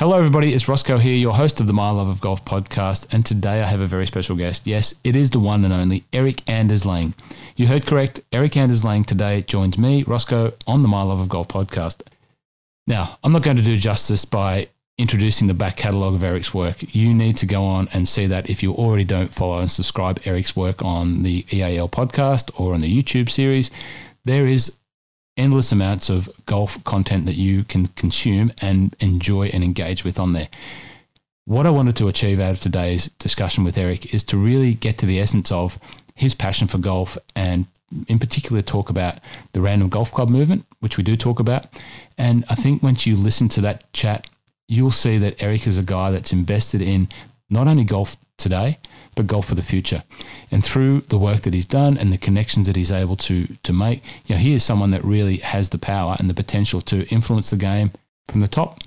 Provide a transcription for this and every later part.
Hello, everybody. It's Rossco here, your host of the My Love of Golf podcast. And today I have a very special guest. Yes, it is the one and only Erik Anders Lang. You heard correct. Erik Anders Lang today joins me, Rossco, on the My Love of Golf podcast. Now, I'm not going to do justice by introducing the back catalogue of Erik's work. You need to go on and see that if you already don't follow and subscribe Erik's work on the EAL podcast or on the YouTube series. There is endless amounts of golf content that you can consume and enjoy and engage with on there. What I wanted to achieve out of today's discussion with Erik is to really get to the essence of his passion for golf and in particular talk about the random golf club movement, which we do talk about. And I think once you listen to that chat, you'll see that Erik is a guy that's invested in not only golf today, but golf for the future. And through the work that he's done and the connections that he's able to to make, you know, he is someone that really has the power and the potential to influence the game from the top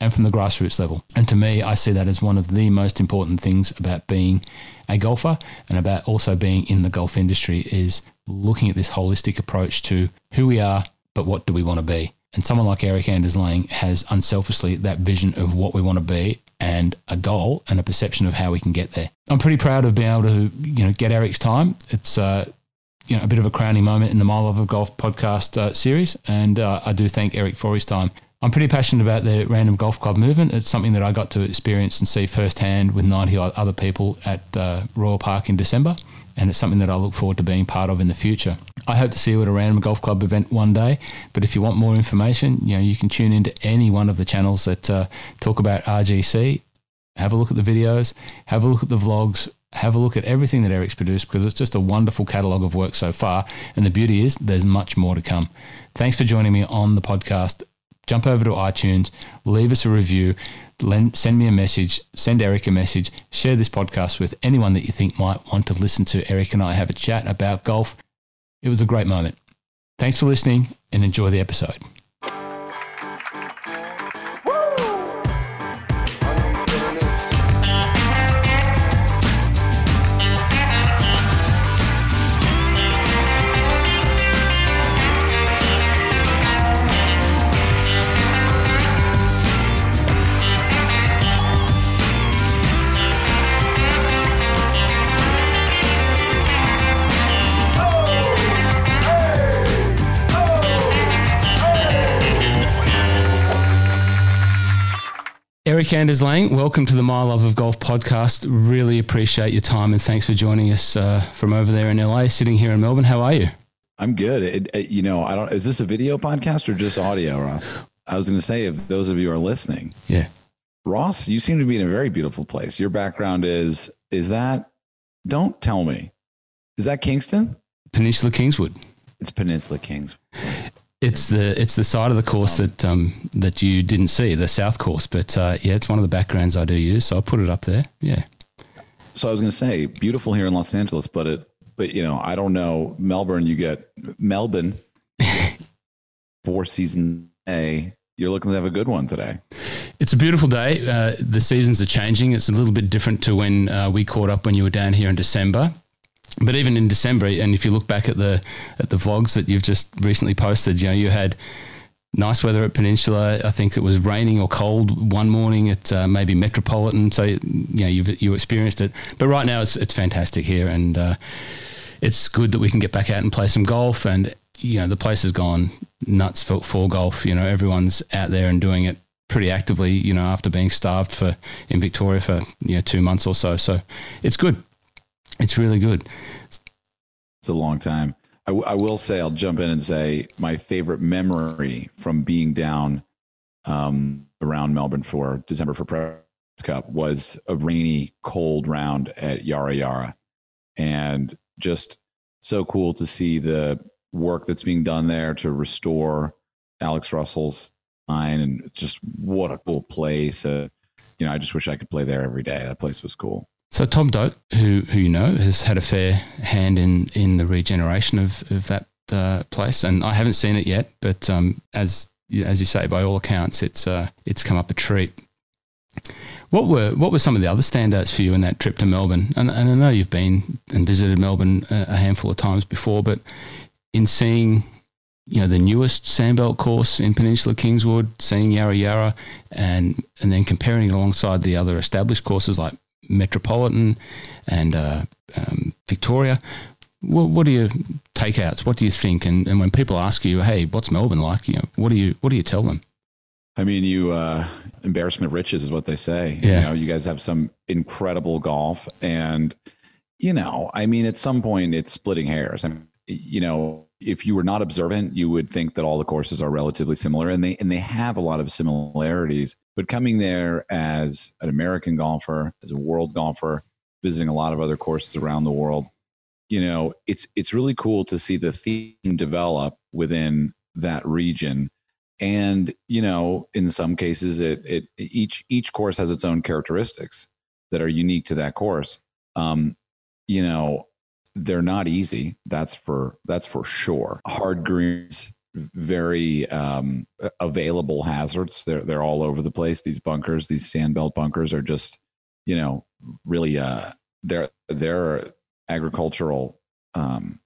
and from the grassroots level. And to me, I see that as one of the most important things about being a golfer and about also being in the golf industry is looking at this holistic approach to who we are, but what do we want to be. And someone like Erik Anders Lang has unselfishly that vision of what we want to be and a goal and a perception of how we can get there. I'm pretty proud of being able to, you know, get Erik's time. It's, uh, you know, a bit of a crowning moment in the My Love of Golf podcast uh, series. And uh, I do thank Erik for his time. I'm pretty passionate about the random golf club movement. It's something that I got to experience and see firsthand with 90 other people at uh, Royal Park in December and it's something that I look forward to being part of in the future. I hope to see you at a random golf club event one day. But if you want more information, you know you can tune into any one of the channels that uh, talk about RGC. Have a look at the videos, have a look at the vlogs, have a look at everything that Erik's produced because it's just a wonderful catalogue of work so far. And the beauty is there's much more to come. Thanks for joining me on the podcast. Jump over to iTunes, leave us a review send me a message, send Erik a message, share this podcast with anyone that you think might want to listen to Erik and I have a chat about golf. It was a great moment. Thanks for listening and enjoy the episode. Erik Anders Lang, welcome to the My Love of Golf podcast. Really appreciate your time and thanks for joining us uh, from over there in LA, sitting here in Melbourne. How are you? I'm good. It, it, you know, I don't. Is this a video podcast or just audio, Ross? I was going to say, if those of you are listening, yeah, Ross, you seem to be in a very beautiful place. Your background is is that? Don't tell me. Is that Kingston? Peninsula Kingswood. It's Peninsula Kingswood. It's the it's the side of the course that um, that you didn't see, the south course. But uh, yeah, it's one of the backgrounds I do use, so I'll put it up there. Yeah. So I was going to say, beautiful here in Los Angeles, but it, but you know, I don't know Melbourne. You get Melbourne, four season A. You're looking to have a good one today. It's a beautiful day. Uh, the seasons are changing. It's a little bit different to when uh, we caught up when you were down here in December but even in December, and if you look back at the at the vlogs that you've just recently posted, you know you had nice weather at Peninsula. I think it was raining or cold one morning at uh, maybe Metropolitan. So you know you you experienced it, but right now it's it's fantastic here, and uh, it's good that we can get back out and play some golf. And you know the place has gone nuts for, for golf. You know everyone's out there and doing it pretty actively. You know after being starved for in Victoria for you know two months or so, so it's good. It's really good. It's a long time. I, w- I will say, I'll jump in and say my favorite memory from being down um, around Melbourne for December for Press Cup was a rainy, cold round at Yarra Yarra. And just so cool to see the work that's being done there to restore Alex Russell's line and just what a cool place. Uh, you know, I just wish I could play there every day. That place was cool. So Tom Doak, who who you know, has had a fair hand in in the regeneration of of that uh, place, and I haven't seen it yet, but um, as as you say, by all accounts, it's uh, it's come up a treat. What were what were some of the other standouts for you in that trip to Melbourne? And, and I know you've been and visited Melbourne a, handful of times before, but in seeing you know the newest sandbelt course in Peninsula Kingswood, seeing Yarra Yarra, and and then comparing it alongside the other established courses like Metropolitan and uh, um, Victoria. What, what are your takeouts? What do you think? And, and when people ask you, "Hey, what's Melbourne like?" You know, what do you what do you tell them? I mean, you uh, embarrassment riches is what they say. Yeah. You know, you guys have some incredible golf, and you know, I mean, at some point, it's splitting hairs. I mean, you know, if you were not observant, you would think that all the courses are relatively similar, and they and they have a lot of similarities. But coming there as an American golfer, as a world golfer, visiting a lot of other courses around the world, you know, it's it's really cool to see the theme develop within that region. And you know, in some cases, it it each each course has its own characteristics that are unique to that course. Um, you know, they're not easy. That's for that's for sure. Hard greens, very um, available hazards. They're they're all over the place. These bunkers, these sandbelt bunkers, are just you know really uh, they're they're agricultural um,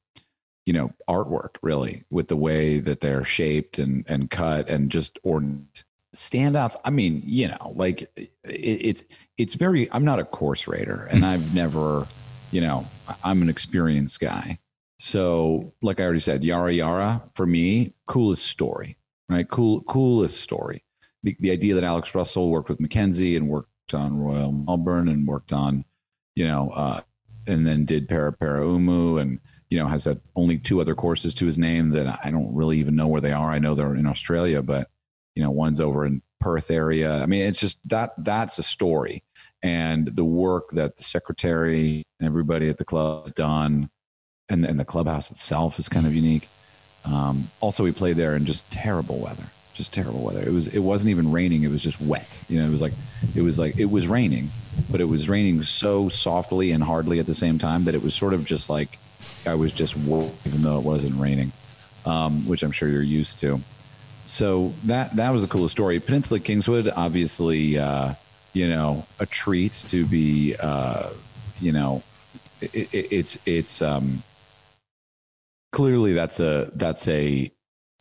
you know artwork really with the way that they're shaped and and cut and just ornate standouts i mean you know like it, it's it's very i'm not a course raider and i've never you know, I'm an experienced guy. So, like I already said, Yarra Yarra for me, coolest story, right? Cool, coolest story. The, the idea that Alex Russell worked with Mackenzie and worked on Royal Melbourne and worked on, you know, uh, and then did Paraparaumu and, you know, has had only two other courses to his name that I don't really even know where they are. I know they're in Australia, but, you know, one's over in Perth area. I mean, it's just that that's a story and the work that the secretary and everybody at the club has done, and, and the clubhouse itself is kind of unique. Um, also, we played there in just terrible weather, just terrible weather. It was it wasn't even raining; it was just wet. You know, it was like it was like it was raining, but it was raining so softly and hardly at the same time that it was sort of just like I was just warm, even though it wasn't raining, um, which I'm sure you're used to. So that that was a cool story. Peninsula Kingswood, obviously. Uh, you know, a treat to be, uh, you know, it, it, it's it's um, clearly that's a that's a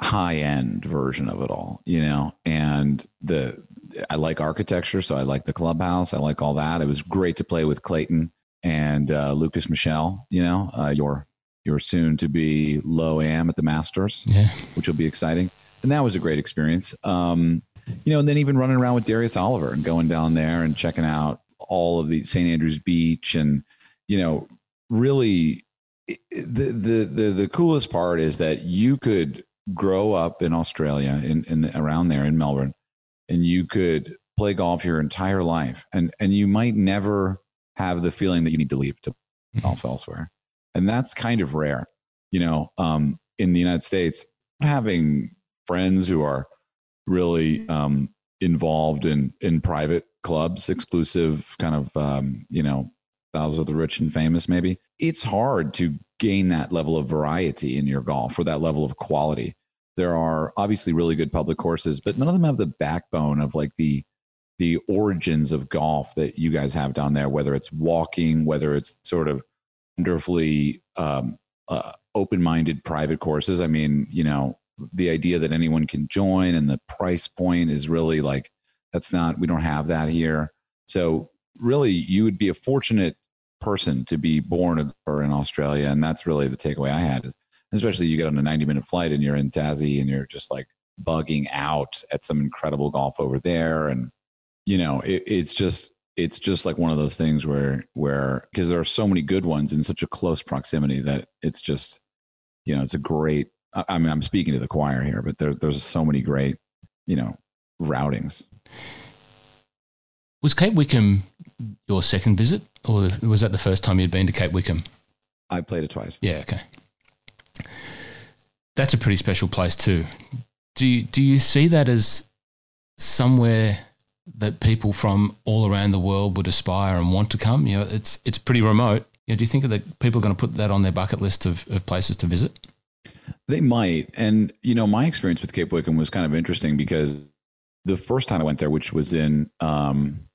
high end version of it all, you know, and the I like architecture, so I like the clubhouse, I like all that. It was great to play with Clayton and uh, Lukas Michel. you know, uh, your your soon to be low am at the Masters, yeah, which will be exciting, and that was a great experience. Um, you know, and then even running around with Darius Oliver and going down there and checking out all of the St. Andrews Beach and, you know, really the, the, the, the coolest part is that you could grow up in Australia in, in around there in Melbourne and you could play golf your entire life. And, and you might never have the feeling that you need to leave to golf elsewhere. And that's kind of rare, you know, um, in the United States, having friends who are really um, involved in in private clubs, exclusive kind of um, you know those are the rich and famous. Maybe it's hard to gain that level of variety in your golf or that level of quality. There are obviously really good public courses, but none of them have the backbone of like the the origins of golf that you guys have down there. Whether it's walking, whether it's sort of wonderfully um, uh, open-minded private courses. I mean, you know, the idea that anyone can join and the price point is really like that's not we don't have that here so really you would be a fortunate person to be born or in australia and that's really the takeaway i had is especially you get on a 90 minute flight and you're in tassie and you're just like bugging out at some incredible golf over there and you know it, it's just it's just like one of those things where where because there are so many good ones in such a close proximity that it's just you know it's a great I mean, I'm speaking to the choir here, but there, there's so many great, you know, routings. Was Cape Wickham your second visit, or was that the first time you'd been to Cape Wickham? I played it twice. Yeah, okay. That's a pretty special place too. Do you, do you see that as somewhere that people from all around the world would aspire and want to come? You know, it's it's pretty remote. You know, do you think that people are going to put that on their bucket list of, of places to visit? They might. And, you know, my experience with Cape Wickham was kind of interesting because the first time I went there, which was in um,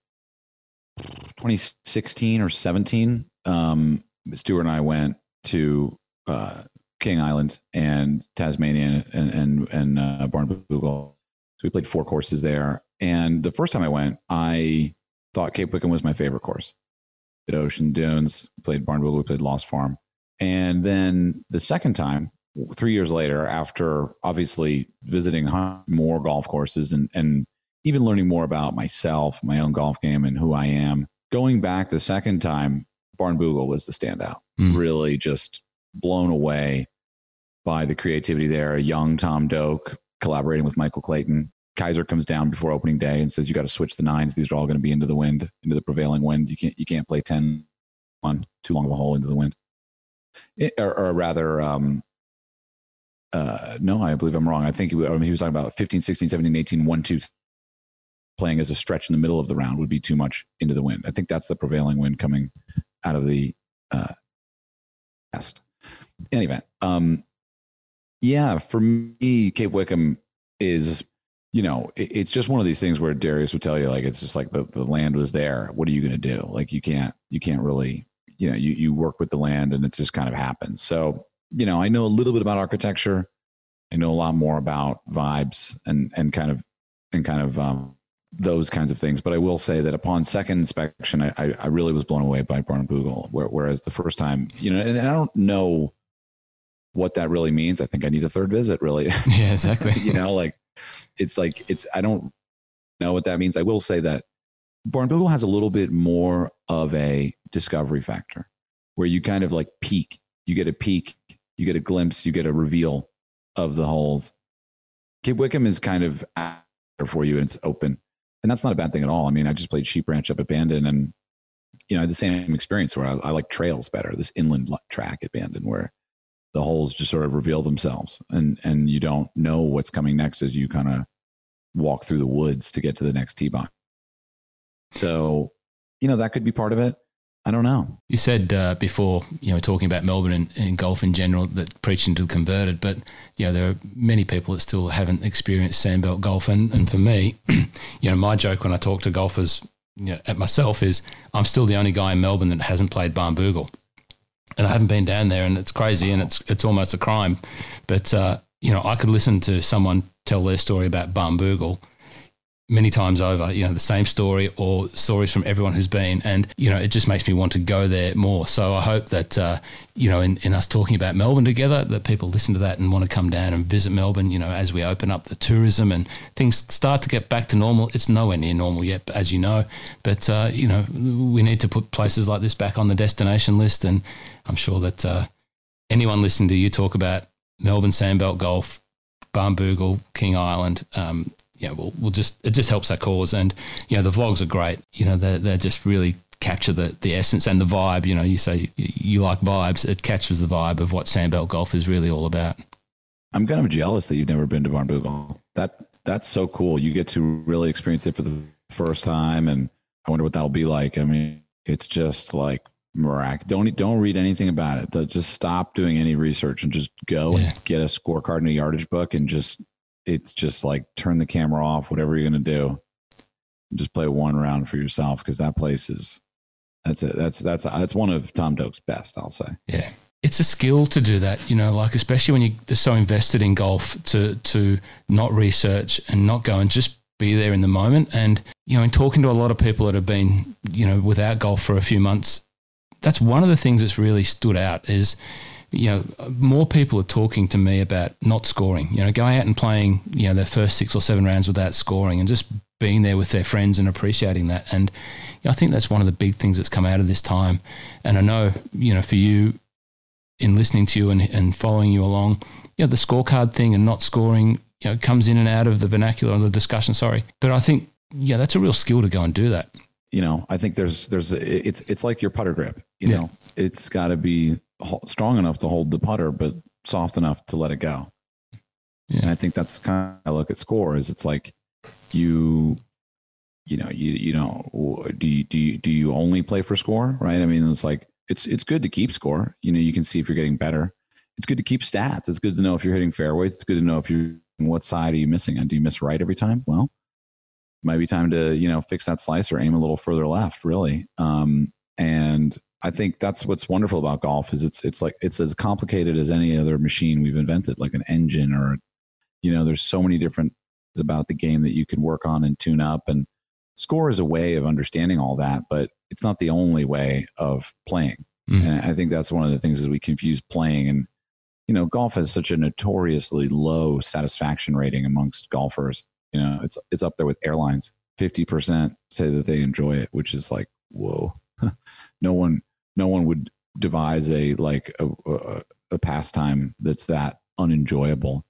2016 or 17, um, Stuart and I went to uh, King Island and Tasmania and and and uh. So we played four courses there. And the first time I went, I thought Cape Wickham was my favorite course. Did Ocean Dunes, played Barnbougle, we played Lost Farm. And then the second time, three years later, after obviously visiting more golf courses and, and even learning more about myself, my own golf game, and who I am, going back the second time, Barnbougle was the standout. Mm. Really just blown away by the creativity there. A young Tom Doak collaborating with Michael Clayton. Keiser comes down before opening day and says, "You got to switch the nines. These are all going to be into the wind, into the prevailing wind. You can't you can't play ten on too long of a hole into the wind." It, or, or, rather, um, uh, no, I believe I'm wrong. I think he, I mean, he was talking about 15, 16, 17, 18, 1, 2, playing as a stretch in the middle of the round would be too much into the wind. I think that's the prevailing wind coming out of the uh, west. In any event, um, yeah, for me, Cape Wickham is, you know, it, it's just one of these things where Darius would tell you, like, it's just like the, the land was there. What are you going to do? Like, you can't, you can't really, you know, you, you work with the land and it just kind of happens. So, you know, I know a little bit about architecture. I know a lot more about vibes and, and kind of, and kind of, um, those kinds of things. But I will say that upon second inspection, I, I, I really was blown away by Barn Barnbougle. Whereas the first time, you know, and I don't know what that really means. I think I need a third visit, really. Yeah, exactly. you know, like it's like it's I don't know what that means. I will say that Barnbougle has a little bit more of a discovery factor where you kind of like peek, you get a peek, you get a glimpse, you get a reveal of the holes. Cape Wickham is kind of out there for you and it's open. And that's not a bad thing at all. I mean, I just played Sheep Ranch up at Bandon and you know, I had the same experience where I, I like trails better, this inland track at Bandon where the holes just sort of reveal themselves and and you don't know what's coming next as you kind of walk through the woods to get to the next tee box so you know that could be part of it i don't know. You said uh, before you know talking about melbourne and, and, golf in general that preaching to the converted but you know there are many people that still haven't experienced sandbelt golf. And, and for me you know my joke when i talk to golfers you know, at myself is i'm still the only guy in melbourne that hasn't played barnbougle and I haven't been down there, and it's crazy, and it's it's almost a crime. But uh, you know, I could listen to someone tell their story about Barnbougle many times over, you know, the same story or stories from everyone who's been. And, you know, it just makes me want to go there more. So I hope that, uh, you know, in, in us talking about Melbourne together, that people listen to that and want to come down and visit Melbourne, you know, as we open up the tourism and things start to get back to normal. It's nowhere near normal yet, as you know. But, uh, you know, we need to put places like this back on the destination list. And I'm sure that uh, anyone listening to you talk about Melbourne Sandbelt Golf, Barnbougle, King Island, um, yeah, we'll, we'll just it just helps that cause. And you know, the vlogs are great. You know, they they just really capture the the essence and the vibe. You know, you say you, you like vibes, it captures the vibe of what Sandbelt Golf is really all about. I'm kind of jealous that you've never been to Barnbougle. That that's so cool. You get to really experience it for the first time, and I wonder what that'll be like. I mean, it's just like miraculous. Don't don't read anything about it. Just stop doing any research and just go yeah. and get a scorecard and a yardage book and just it's just like turn the camera off, whatever you're going to do. Just play one round for yourself because that place is that's it. That's that's that's one of Tom Doak's best, I'll say. Yeah, it's a skill to do that. You know, like especially when you're so invested in golf to to not research and not go and just be there in the moment. And you know, in talking to a lot of people that have been you know without golf for a few months, that's one of the things that's really stood out is you know, more people are talking to me about not scoring, you know, going out and playing, you know, their first six or seven rounds without scoring and just being there with their friends and appreciating that. And you know, I think that's one of the big things that's come out of this time. And I know, you know, for you in listening to you and, and following you along, you know, the scorecard thing and not scoring, you know, comes in and out of the vernacular or the discussion, sorry. But I think, yeah, that's a real skill to go and do that. You know, I think there's, there's, it's, it's like your putter grip, you yeah. know, it's got to be strong enough to hold the putter, but soft enough to let it go. Yeah. And I think that's kind of I look at score is it's like you, you know, you you know, do you do you, do you only play for score, right? I mean, it's like it's it's good to keep score. You know, you can see if you're getting better. It's good to keep stats. It's good to know if you're hitting fairways. It's good to know if you're what side are you missing on. Do you miss right every time? Well, might be time to you know fix that slice or aim a little further left, really. Um, and I think that's what's wonderful about golf is it's it's like it's as complicated as any other machine we've invented, like an engine or you know, there's so many different about the game that you can work on and tune up and score is a way of understanding all that, but it's not the only way of playing. Mm. And I think that's one of the things is we confuse playing and you know, golf has such a notoriously low satisfaction rating amongst golfers. You know, it's it's up there with airlines. Fifty percent say that they enjoy it, which is like, whoa. no one no one would devise a like a, a, a pastime that's that unenjoyable.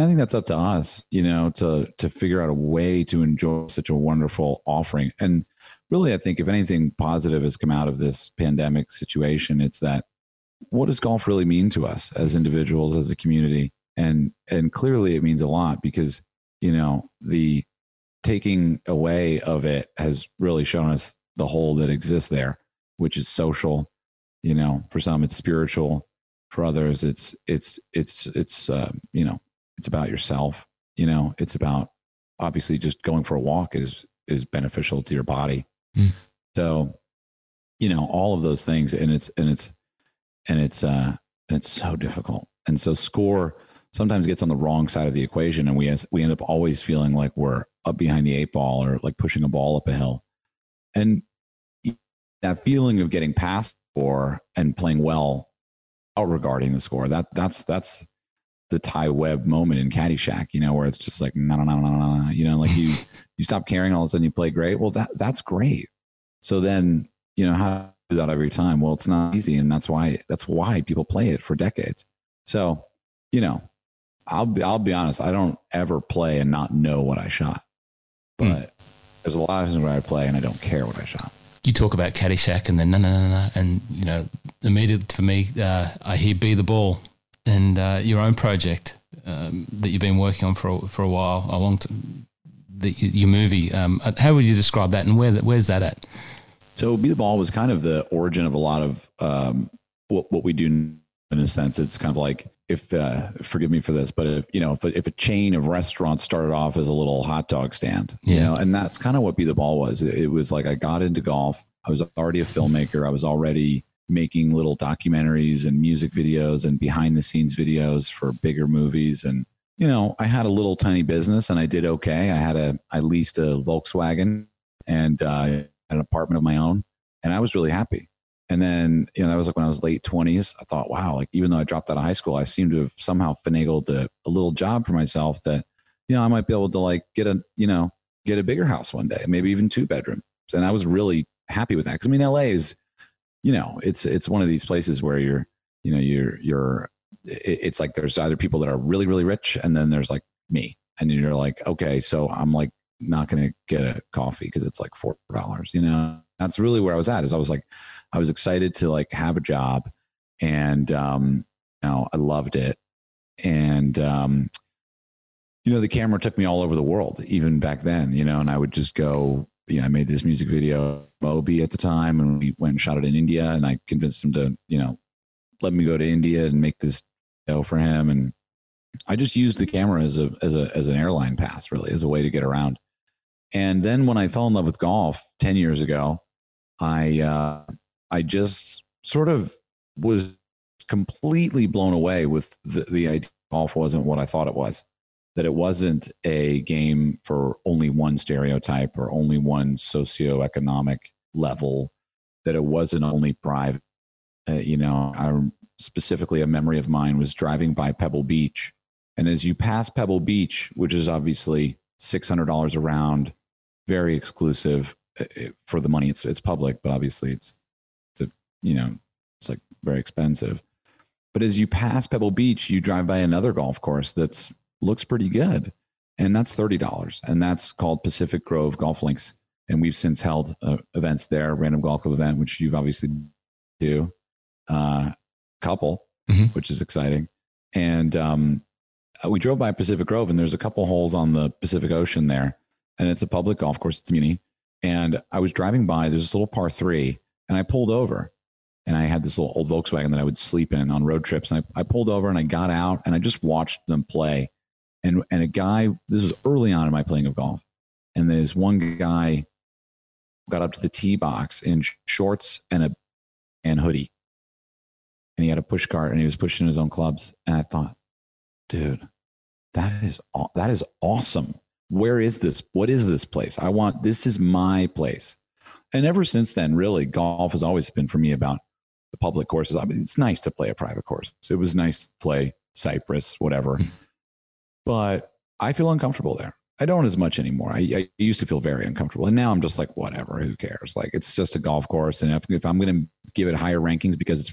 I think that's up to us, you know, to to figure out a way to enjoy such a wonderful offering. And really, I think if anything positive has come out of this pandemic situation, it's that what does golf really mean to us as individuals, as a community? And and clearly, it means a lot because you know the taking away of it has really shown us the hole that exists there, which is social. You know, for some it's spiritual, for others it's it's it's it's uh, you know it's about yourself. You know, it's about obviously just going for a walk is is beneficial to your body. Mm. So, you know, all of those things, and it's and it's and it's uh and it's so difficult. And so score sometimes gets on the wrong side of the equation, and we as, we end up always feeling like we're up behind the eight ball or like pushing a ball up a hill. And that feeling of getting past score and playing well out regarding the score that that's that's the Ty Webb moment in Caddyshack, you know, where it's just like no no no no no, you know, like you you stop caring, all of a sudden you play great. Well, that that's great. So then you know how do that every time? Well, it's not easy, and that's why that's why people play it for decades. So you know, I'll be I'll be honest, I don't ever play and not know what I shot, hmm. but mm. there's a lot of times where I play and I don't care what I shot you talk about Caddyshack and then no, no, no, no, and you know, immediately for me, uh, I hear "Be the Ball" and uh, your own project um, that you've been working on for a, for a while, a long time. The, your movie. Um, uh, how would you describe that, and where where's that at? So, "Be the Ball" was kind of the origin of a lot of um, what what we do. In a sense, it's kind of like if uh, forgive me for this, but if you know if a, if a chain of restaurants started off as a little hot dog stand, you know, and that's kind of what Be the Ball was. It, it, was like I got into golf. I was already a filmmaker. I was already making little documentaries and music videos and behind the scenes videos for bigger movies and you know i had a little tiny business and i did okay i had a i leased a volkswagen and uh, an apartment of my own and i was really happy and then, you know, that was like when I was late 20s. I thought, wow, like even though I dropped out of high school, I seem to have somehow finagled a, a little job for myself that, you know, I might be able to like get a, you know, get a bigger house one day, maybe even two bedrooms. And I was really happy with that. Cause I mean, LA is, you know, it's, it's one of these places where you're, you know, you're, you're, it's like there's either people that are really, really rich and then there's like me. And you're like, okay, so I'm like not going to get a coffee because it's like $4, you know? That's really where I was at is I was like, I was excited to like have a job and, um, you know, I loved it. And, um, you know, the camera took me all over the world, even back then, you know, and I would just go, you know, I made this music video, Moby at the time, and we went and shot it in India. And I convinced him to, you know, let me go to India and make this video for him. And I just used the camera as a, as a, as an airline pass, really, as a way to get around. And then when I fell in love with golf 10 years ago, I uh, I just sort of was completely blown away with the, the idea golf wasn't what I thought it was. That it wasn't a game for only one stereotype or only one socioeconomic level. That it wasn't only private. Uh, you know, I specifically a memory of mine was driving by Pebble Beach, and as you pass Pebble Beach, which is obviously six hundred dollars a round, very exclusive, for the money it's it's public but obviously it's you know it's like very expensive but as you pass pebble beach you drive by another golf course that's looks pretty good and that's $30 and that's called pacific grove golf links and we've since held uh, events there random golf club event which you've obviously do uh couple mm-hmm. which is exciting and um we drove by pacific grove and there's a couple holes on the pacific ocean there and it's a public golf course it's muni and I was driving by, there's this little par three, and I pulled over. And I had this little old Volkswagen that I would sleep in on road trips. And I, I pulled over and I got out and I just watched them play. And, and a guy, this was early on in my playing of golf. And there's one guy got up to the tee box in shorts and a and hoodie. And he had a push cart and he was pushing his own clubs. And I thought, dude, that is that is awesome. Where is this? What is this place? I want this is my place. And ever since then, really, golf has always been for me about the public courses. I mean, it's nice to play a private course. So it was nice to play Cypress, whatever. but I feel uncomfortable there. I don't as much anymore. I, I, used to feel very uncomfortable, and now I'm just like, whatever. Who cares? Like, it's just a golf course, and if, if I'm going to give it higher rankings because it's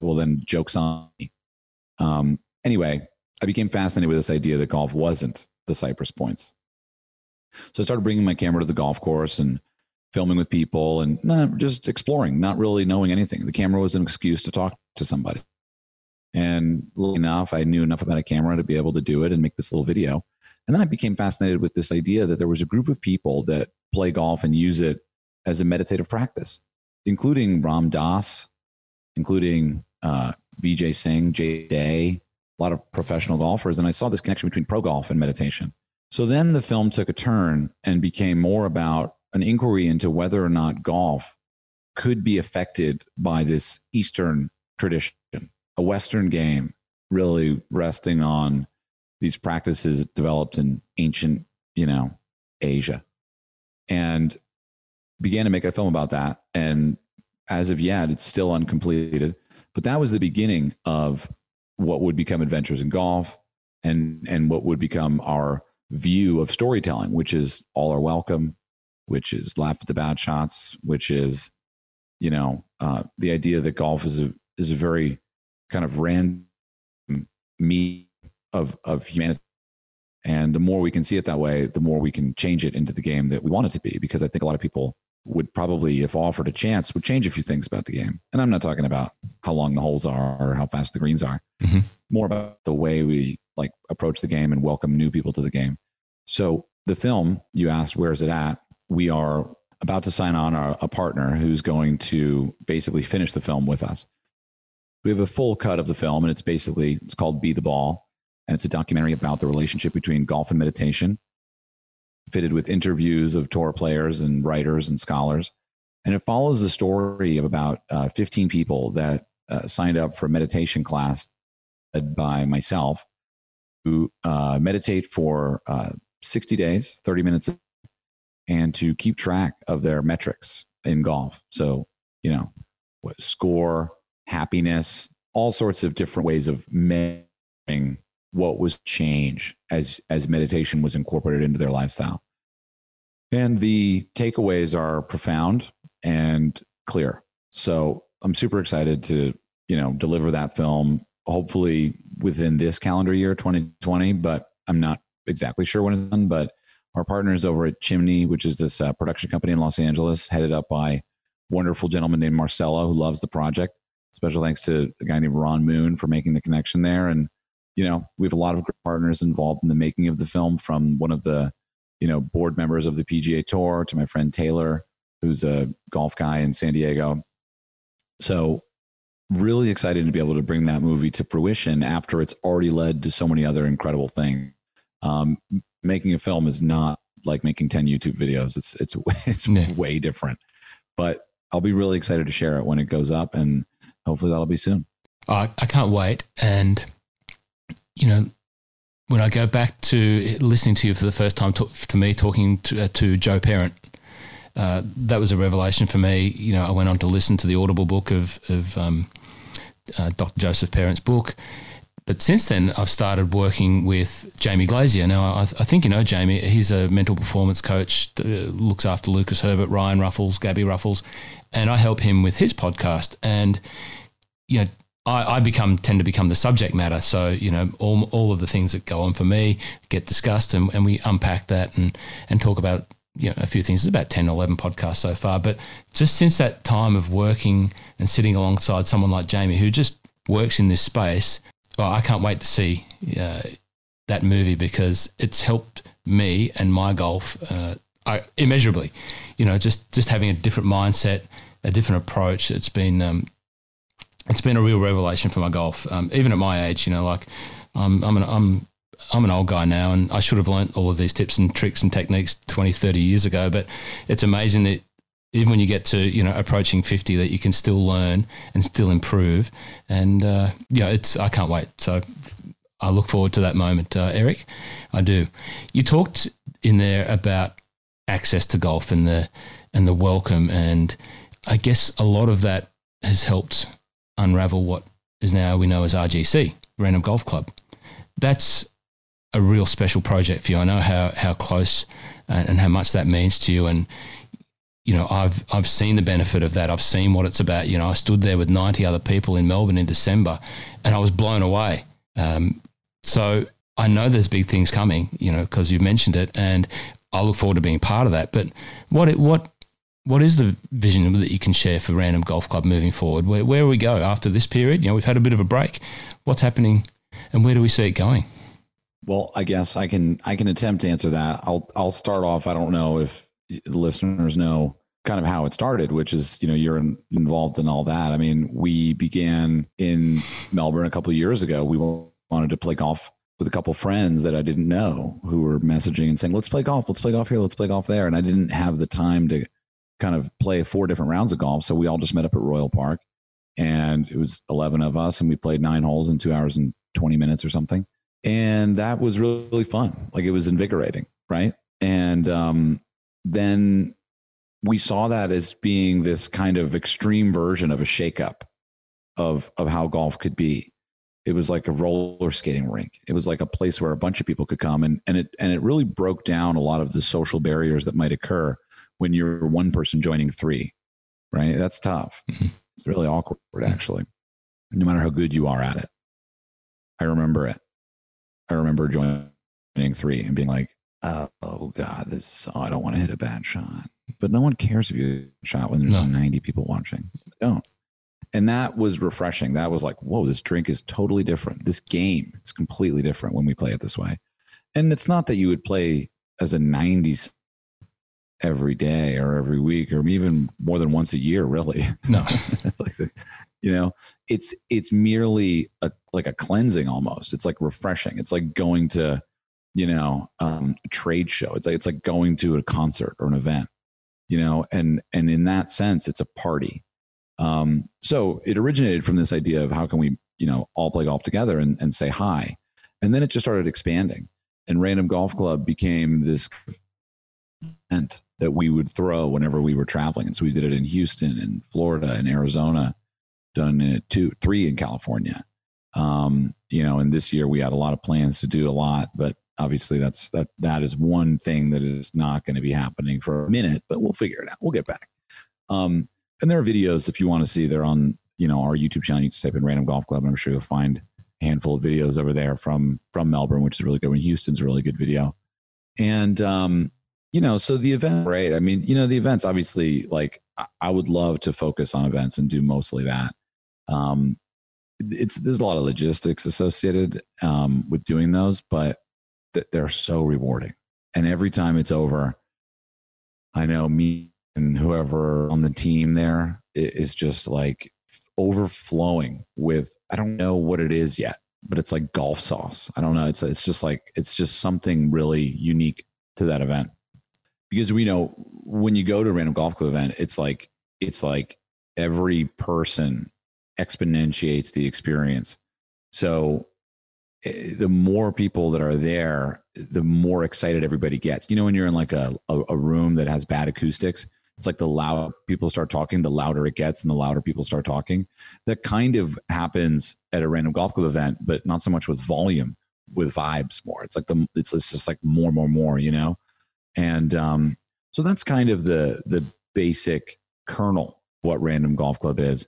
well, then jokes on me. Um, anyway, I became fascinated with this idea that golf wasn't the Cypress points. So I started bringing my camera to the golf course and filming with people and not just exploring, not really knowing anything. The camera was an excuse to talk to somebody. And luckily enough, I knew enough about a camera to be able to do it and make this little video. And then I became fascinated with this idea that there was a group of people that play golf and use it as a meditative practice, including Ram Dass, including uh, Vijay Singh, Jay Day, a lot of professional golfers. And I saw this connection between pro golf and meditation. So then the film took a turn and became more about an inquiry into whether or not golf could be affected by this Eastern tradition, a Western game, really resting on these practices developed in ancient, you know, Asia. And began to make a film about that. And as of yet, it's still uncompleted. But that was the beginning of what would become Adventures in Golf and and what would become our view of storytelling, which is all are welcome, which is laugh at the bad shots, which is, you know, uh, the idea that golf is a is a very kind of random meet of of humanity. And the more we can see it that way, the more we can change it into the game that we want it to be. Because I think a lot of people would probably, if offered a chance, would change a few things about the game. And I'm not talking about how long the holes are or how fast the greens are. Mm-hmm. More about the way we like approach the game and welcome new people to the game. So the film, you asked, where is it at? We are about to sign on our, a partner who's going to basically finish the film with us. We have a full cut of the film, and it's basically it's called "Be the Ball," and it's a documentary about the relationship between golf and meditation fitted with interviews of tour players and writers and scholars. And it follows the story of about uh, 15 people that uh, signed up for a meditation class led by myself, who uh, meditate for uh, 60 days, 30 minutes, and to keep track of their metrics in golf. So, you know, what, score, happiness, all sorts of different ways of measuring what was change as as meditation was incorporated into their lifestyle. And the takeaways are profound and clear. So I'm super excited to, you know, deliver that film hopefully within this calendar year 2020, but I'm not exactly sure when it's done, but our partners over at Chimney, which is this uh, production company in Los Angeles, headed up by wonderful gentleman named Marcelo, who loves the project. Special thanks to a guy named Ron Moon for making the connection there. And you know, we have a lot of partners involved in the making of the film from one of the, you know, board members of the PGA Tour to my friend Taylor, who's a golf guy in San Diego. So, really excited to be able to bring that movie to fruition after it's already led to so many other incredible things. Um, making a film is not like making 10 YouTube videos. It's, it's, it's yeah. way different, but I'll be really excited to share it when it goes up and hopefully that'll be soon. I I can't wait. And you know, when I go back to listening to you for the first time, to, to me talking to, uh, to Joe Parent, uh, that was a revelation for me. You know, I went on to listen to the Audible book of, of um, uh, Dr. Joseph Parent's book. But since then, I've started working with Jamie Glazier. Now, I, I think you know Jamie. He's a mental performance coach, uh, looks after Lucas Herbert, Ryan Ruffels, Gabi Ruffels, and I help him with his podcast. And, you know, I, I, become tend to become the subject matter. So you know, all all of the things that go on for me get discussed, and, and we unpack that and and talk about you know a few things. It's about 10, 11 podcasts so far, but just since that time of working and sitting alongside someone like Jamie, who just works in this space, well, I can't wait to see uh, that movie because it's helped me and my golf uh, immeasurably. You know, just just having a different mindset, a different approach. It's been um, it's been a real revelation for my golf. Um, even at my age, you know, like I'm, I'm, an, I'm, I'm an old guy now and I should have learnt all of these tips and tricks and techniques 20, 30 years ago. But it's amazing that even when you get to you know approaching 50 that you can still learn and still improve. And uh, yeah it's i can't wait. So i look forward to that moment uh, erik. I do. You talked in there about access to golf and the and the welcome. And i guess a lot of that has helped unravel what is now we know as rgc random golf club. That's a real special project for you. I know how how close and, and how much that means to you. And you know, I've I've seen the benefit of that. I've seen what it's about. You know, I stood there with 90 other people in Melbourne in December, and I was blown away. Um, so I know there's big things coming. You know, because you've mentioned it, and I look forward to being part of that. But what it, what what is the vision that you can share for Random Golf Club moving forward? Where where we go after this period? You know, we've had a bit of a break. What's happening, and where do we see it going? Well, I guess I can I can attempt to answer that. I'll I'll start off. I don't know if the listeners know kind of how it started, which is, you know, you're in, involved in all that. I mean, we began in Melbourne a couple years ago. We wanted to play golf with a couple friends that I didn't know who were messaging and saying, let's play golf, let's play golf here, let's play golf there. And I didn't have the time to kind of play four different rounds of golf. So we all just met up at Royal Park and it was 11 of us and we played nine holes in two hours and 20 minutes or something. And that was really, really fun. Like it was invigorating. Right. And, um, then we saw that as being this kind of extreme version of a shakeup of of how golf could be. It was like a roller skating rink. It was like a place where a bunch of people could come and and it and it really broke down a lot of the social barriers that might occur when you're one person joining three. Right? That's tough. Mm-hmm. It's really awkward actually. No matter how good you are at it. I remember it. I remember joining three and being like, uh, oh God, this oh, I don't want to hit a bad shot. But no one cares if you shot when there's no. 90 people watching. don't. And that was refreshing. That was like, whoa, this drink is totally different. This game is completely different when we play it this way. And it's not that you would play as a 90s every day or every week or even more than once a year, really. No. like the, you know, it's it's merely a like a cleansing almost. It's like refreshing. It's like going to you know um, trade show. It's like it's like going to a concert or an event you know and and in that sense it's a party. Um, so it originated from this idea of how can we you know all play golf together and, and say hi. And then it just started expanding and random golf club became this event that we would throw whenever we were traveling. And so we did it in houston and florida and arizona done it two three in california. Um, you know and this year we had a lot of plans to do a lot but obviously that's that that is one thing that is not going to be happening for a minute but we'll figure it out. We'll get back. Um and there are videos if you want to see they're on you know our youtube channel. You just type in random golf club and i'm sure you'll find a handful of videos over there from from melbourne which is really good. When houston's a really good video. And um you know so the event right? I mean you know the events obviously like i would love to focus on events and do mostly that. Um it's there's a lot of logistics associated um, with doing those, but that they're so rewarding. And every time it's over, I know me and whoever on the team there is just like overflowing with I don't know what it is yet, but it's like golf sauce. I don't know. It's it's just like it's just something really unique to that event. Because we know when you go to a random golf club event, it's like it's like every person exponentiates the experience. So the more people that are there, the more excited everybody gets. You know, when you're in like a, a, a, room that has bad acoustics, it's like the loud people start talking, the louder it gets, and the louder people start talking. That kind of happens at a random golf club event, but not so much with volume, with vibes more. It's like the it's, it's just like more, more, more. You know, and um, so that's kind of the the basic kernel what random golf club is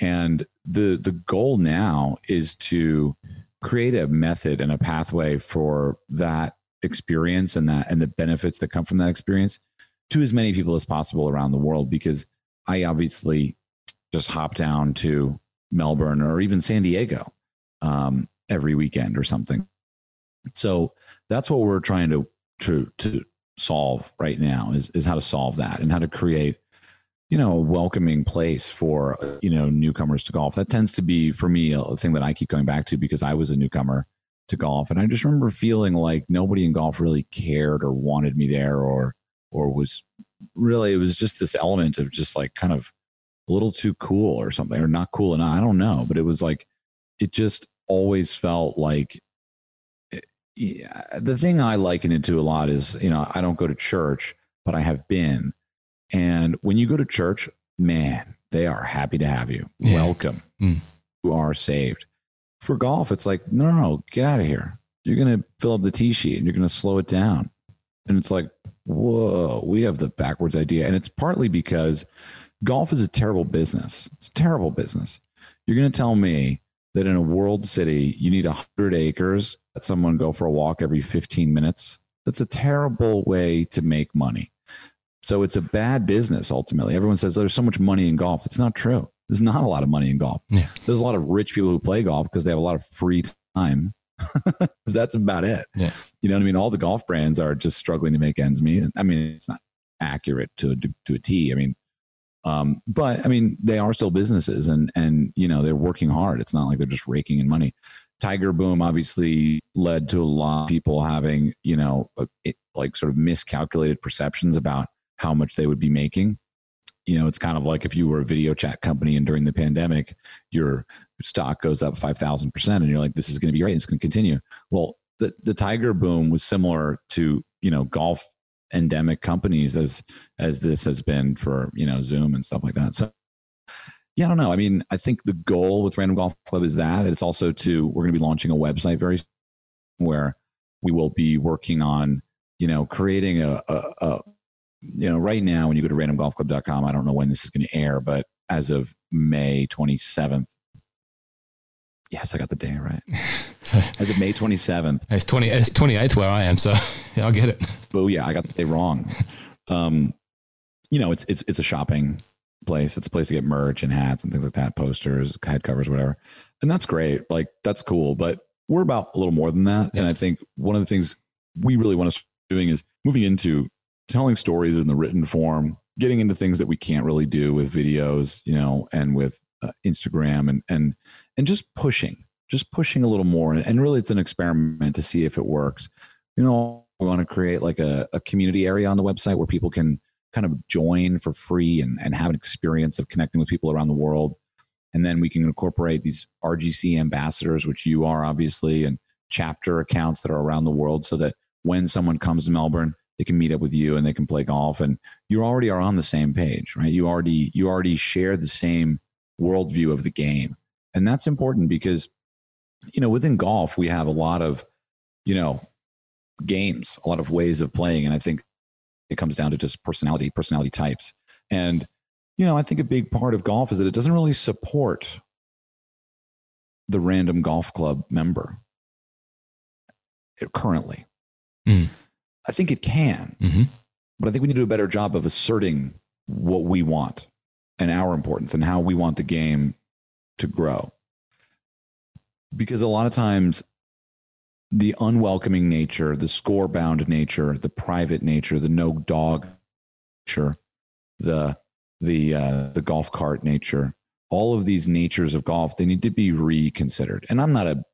and the the goal now is to create a method and a pathway for that experience and that and the benefits that come from that experience to as many people as possible around the world because I obviously just hop down to Melbourne or even San Diego um, every weekend or something. So that's what we're trying to to to solve right now is is how to solve that and how to create you know, a welcoming place for, you know, newcomers to golf. That tends to be for me a thing that I keep going back to because I was a newcomer to golf. And I just remember feeling like nobody in golf really cared or wanted me there or, or was really, it was just this element of just like kind of a little too cool or something, or not cool enough. I don't know, but it was like it just always felt like eh, yeah, the thing I liken it to a lot is, you know, I don't go to church, but I have been. And when you go to church, man, they are happy to have you. Yeah. Welcome. Mm. You are saved. For golf, it's like, no, no, no, get out of here. You're going to fill up the tee sheet and you're going to slow it down. And it's like, whoa, we have the backwards idea. And it's partly because golf is a terrible business. It's a terrible business. You're going to tell me that in a world city, you need 100 acres, let someone go for a walk every 15 minutes. That's a terrible way to make money. So it's a bad business ultimately. Everyone says there's so much money in golf. It's not true. There's not a lot of money in golf. Yeah. There's a lot of rich people who play golf because they have a lot of free time. That's about it. Yeah. You know what I mean? All the golf brands are just struggling to make ends meet. I mean, it's not accurate to a, to a T. I mean, um, but I mean, they are still businesses and, and, you know, they're working hard. It's not like they're just raking in money. Tiger Boom obviously led to a lot of people having, you know, it, like sort of miscalculated perceptions about how much they would be making. You know, it's kind of like if you were a video chat company and during the pandemic, your stock goes up 5,000% and you're like, this is going to be great. It's going to continue. Well, the, the Tiger boom was similar to, you know, golf endemic companies as, as this has been for, you know, Zoom and stuff like that. So, yeah, I don't know. I mean, I think the goal with Random Golf Club is that it's also to, we're going to be launching a website very soon where we will be working on, you know, creating a, a, a you know, right now when you go to randomgolfclub.com, I don't know when this is going to air, but as of May 27th, yes, I got the day right. So As of May 27th, it's 20, it's 28th where I am. So yeah, I'll get it. oh yeah, I got the day wrong. Um, you know, it's it's it's a shopping place. It's a place to get merch and hats and things like that, posters, head covers, whatever. And that's great. Like that's cool. But we're about a little more than that. And I think one of the things we really want to start doing is moving into telling stories in the written form, getting into things that we can't really do with videos, you know, and with uh, Instagram and and and just pushing, just pushing a little more. And, and really, it's an experiment to see if it works. You know, we want to create like a, a community area on the website where people can kind of join for free and, and have an experience of connecting with people around the world. And then we can incorporate these RGC ambassadors, which you are obviously, and chapter accounts that are around the world so that when someone comes to Melbourne, they can meet up with you and they can play golf and you already are on the same page right? You already you already share the same worldview of the game. And that's important because you know within golf we have a lot of you know games a lot of ways of playing and i think it comes down to just personality personality types. And you know i think a big part of golf is that it doesn't really support the random golf club member currently. Mm. I think it can, hmm but I think we need to do a better job of asserting what we want and our importance and how we want the game to grow. Because a lot of times, the unwelcoming nature, the score bound nature, the private nature, the no dog nature, the the uh, the golf cart nature, all of these natures of golf, they need to be reconsidered. And I'm not a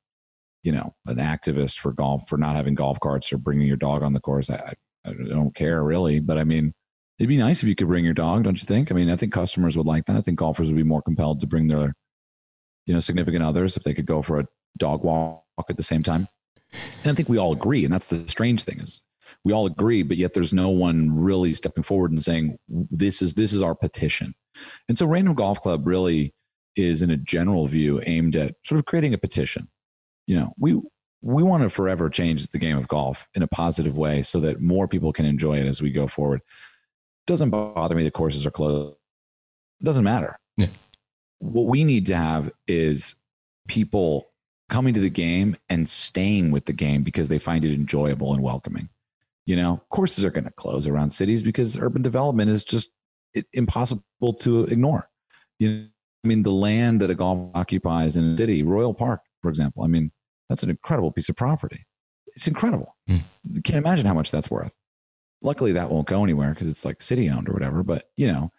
you know an activist for golf for not having golf carts or bringing your dog on the course. I, I don't care really, but I mean, it'd be nice if you could bring your dog, don't you think? I mean, I think customers would like that. I think golfers would be more compelled to bring their you know significant others if they could go for a dog walk at the same time. And I think we all agree, and that's the strange thing is we all agree, but yet there's no one really stepping forward and saying this is this is our petition. And so Random Golf Club really is in a general view aimed at sort of creating a petition. You know, we we want to forever change the game of golf in a positive way so that more people can enjoy it as we go forward. Doesn't bother me that courses are closed. Doesn't matter. Yeah. What we need to have is people coming to the game and staying with the game because they find it enjoyable and welcoming. You know, courses are going to close around cities because urban development is just impossible to ignore. You know, I mean, the land that a golf occupies in a city, Royal Park, for example. I mean, that's an incredible piece of property. It's incredible. Mm. You can't imagine how much that's worth. Luckily, that won't go anywhere because it's like city owned or whatever. But you know,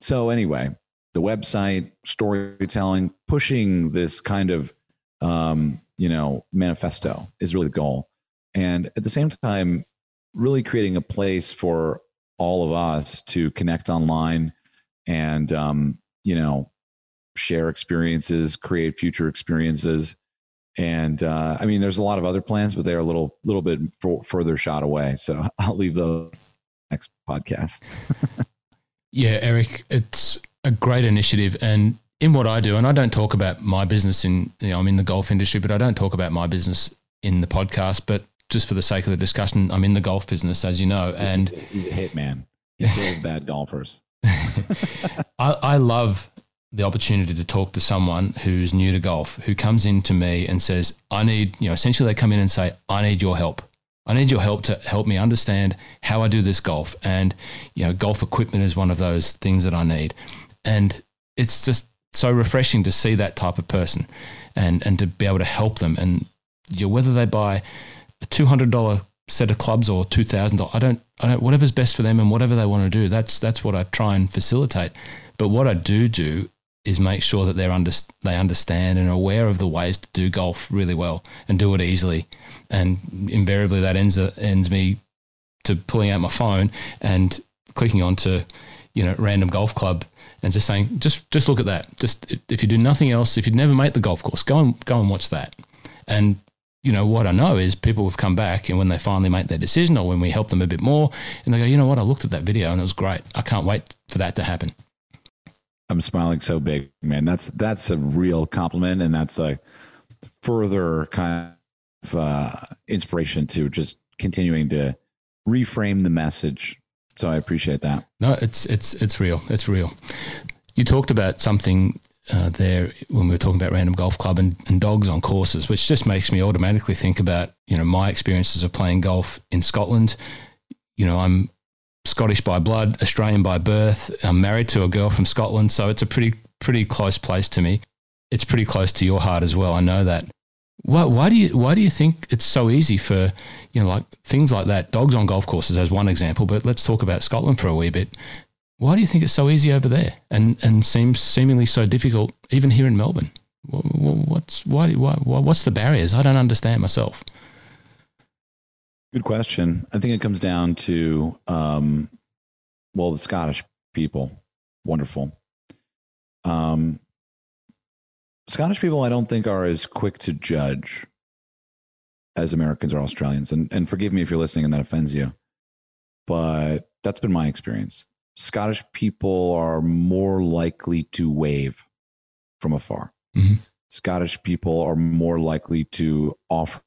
so anyway, the website, storytelling, pushing this kind of um, you know manifesto is really the goal, and at the same time, really creating a place for all of us to connect online and um, you know share experiences, create future experiences. And uh, I mean, there's a lot of other plans, but they're a little little bit f- further shot away. So I'll leave those next podcast. yeah, Erik, it's a great initiative, and in what I do, and I don't talk about my business in you know I'm in the golf industry, but I don't talk about my business in the podcast. But just for the sake of the discussion, I'm in the golf business, as you know, and he's a hitman. He kills bad golfers. I, I love the opportunity to talk to someone who's new to golf, who comes in to me and says, I need, you know, essentially they come in and say, I need your help. I need your help to help me understand how I do this golf. And, you know, golf equipment is one of those things that I need. And it's just so refreshing to see that type of person and, and to be able to help them. And you know, whether they buy a $200 set of clubs or $2,000, I don't, I don't, whatever's best for them and whatever they want to do, that's, that's what I try and facilitate. But what I do do is make sure that they're under, they understand and are aware of the ways to do golf really well and do it easily. And invariably, that ends ends me to pulling out my phone and clicking onto you know random golf club and just saying just just look at that. Just if you do nothing else, if you'd never made the golf course, go and go and watch that. And you know what I know is people have come back and when they finally make their decision or when we help them a bit more and they go, you know what, I looked at that video and it was great. I can't wait for that to happen. I'm smiling so big, man. That's that's a real compliment, and that's a further kind of uh, inspiration to just continuing to reframe the message. So I appreciate that. No, it's it's it's real. It's real. You talked about something uh, there when we were talking about random golf club and, and, dogs on courses, which just makes me automatically think about you know my experiences of playing golf in Scotland. You know, I'm Scottish by blood, Australian by birth. I'm married to a girl from Scotland, so it's a pretty pretty close place to me. It's pretty close to your heart as well. I know that. Why, why do you why do you think it's so easy for you know like things like that? Dogs on golf courses as one example, but let's talk about Scotland for a wee bit. Why do you think it's so easy over there and and seems seemingly so difficult even here in Melbourne? What's why, why what's the barriers? I don't understand myself. Good question. I think it comes down to, um, well, the Scottish people, wonderful. Um, Scottish people, I don't think are as quick to judge as Americans or Australians. And, and forgive me if you're listening and that offends you, but that's been my experience. Scottish people are more likely to wave from afar. Mm-hmm. Scottish people are more likely to offer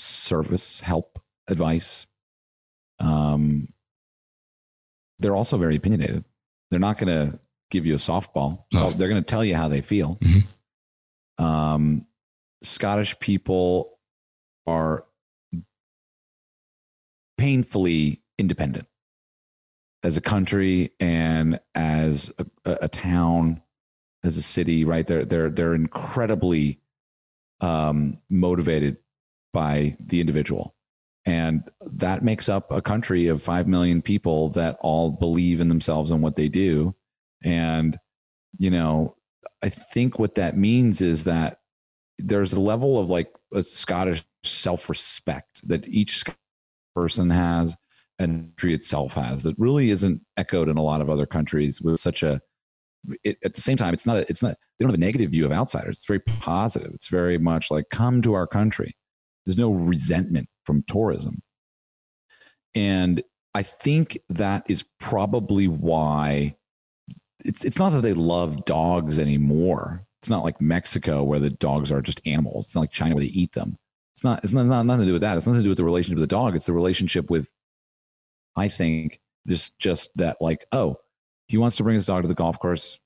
service, help, advice. Um, they're also very opinionated. They're not going to give you a softball. So no. they're going to tell you how they feel. Mm-hmm. Um, Scottish people are painfully independent as a country and as a, a, town, as a city. Right? They're they're they're incredibly um, motivated by the individual. And that makes up a country of 5 million people that all believe in themselves and what they do. And, you know, I think what that means is that there's a level of like a Scottish self respect that each person has and country itself has that really isn't echoed in a lot of other countries with such a it, at the same time it's not a, it's not they don't have a negative view of outsiders it's very positive it's very much like come to our country there's no resentment from tourism. And I think that is probably why it's it's not that they love dogs anymore. It's not like Mexico where the dogs are just animals. It's not like China where they eat them. It's not it's not, not nothing to do with that. It's nothing to do with the relationship with the dog. It's the relationship with I think this just that like, oh, he wants to bring his dog to the golf course.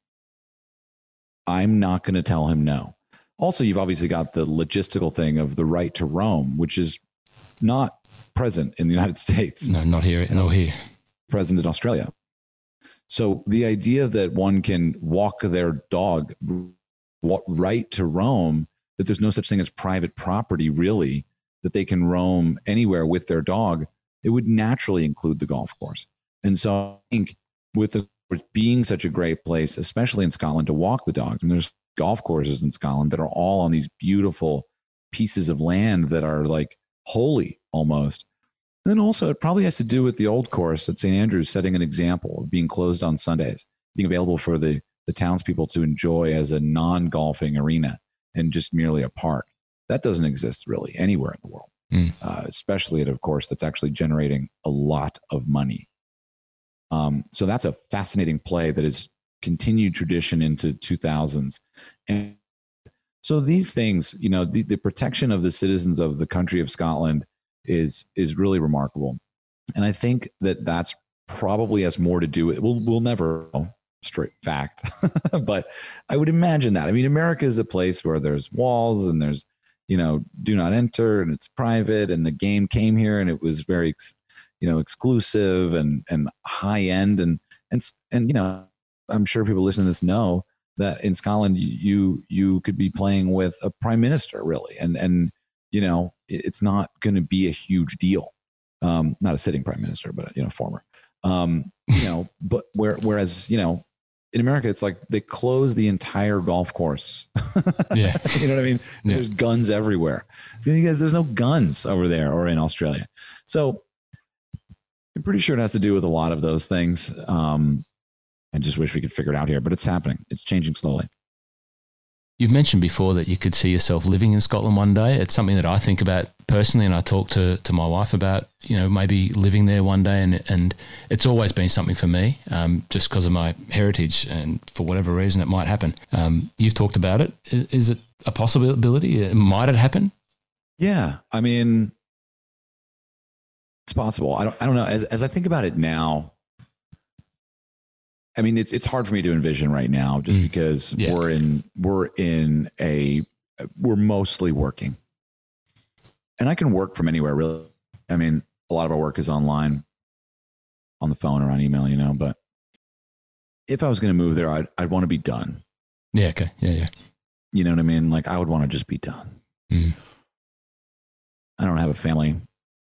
I'm not going to tell him no. Also, you've obviously got the logistical thing of the right to roam, which is not present in the United States. No, not here. No, here. Present in Australia. So the idea that one can walk their dog right to roam, that there's no such thing as private property, really, that they can roam anywhere with their dog, it would naturally include the golf course. And so I think with the being such a great place, especially in Scotland, to walk the dogs, and there's golf courses in Scotland that are all on these beautiful pieces of land that are like holy almost. And then also, it probably has to do with the old course at St. Andrews setting an example of being closed on Sundays, being available for the, the townspeople to enjoy as a non golfing arena and just merely a park. That doesn't exist really anywhere in the world, Mm. uh, especially at a course that's actually generating a lot of money. Um, so that's a fascinating play that has continued tradition into 2000s. And so these things, you know, the, the protection of the citizens of the country of Scotland is is really remarkable. And I think that that's probably has more to do with we'll we'll never know straight fact, but I would imagine that. I mean, America is a place where there's walls and there's you know do not enter and it's private and the game came here and it was very you know exclusive and and high end and and and you know I'm sure people listening to this know that in Scotland you you could be playing with a prime minister really. And and you know it's not going to be a huge deal. Um not a sitting prime minister but you know former. Um you know but where whereas you know in America it's like they close the entire golf course. Yeah. you know what I mean? Yeah. there's guns everywhere. You guys there's no guns over there or in Australia. So I'm pretty sure it has to do with a lot of those things. Um I just wish we could figure it out here, but it's happening. It's changing slowly. You've mentioned before that you could see yourself living in Scotland one day. It's something that I think about personally, and I talk to, to my wife about, you know, maybe living there one day. And, and it's always been something for me, um, just because of my heritage and for whatever reason it might happen. Um, you've talked about it. Is, is it a possibility? Might it happen? Yeah, I mean, it's possible. I don't. I don't know. As as I think about it now, I mean, it's it's hard for me to envision right now, just Mm. because Yeah. we're in we're in a we're mostly working, and I can work from anywhere. Really, I mean, a lot of our work is online, on the phone or on email, you know. But if I was going to move there, I'd I'd want to be done. Yeah. Okay. Yeah. Yeah. You know what I mean? Like I would want to just be done. Mm. I don't have a family.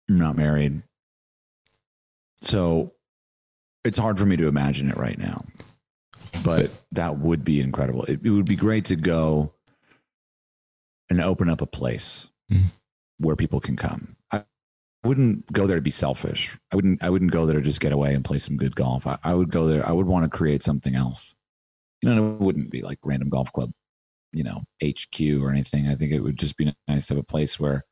I'm not married. So it's hard for me to imagine it right now. But that would be incredible. It, it would be great to go and open up a place Mhm. where people can come. I wouldn't go there to be selfish. I wouldn't I wouldn't go there to just get away and play some good golf. I, I would go there. I would want to create something else. You know, it wouldn't be like random golf club, you know, HQ or anything. I think it would just be nice to have a place where,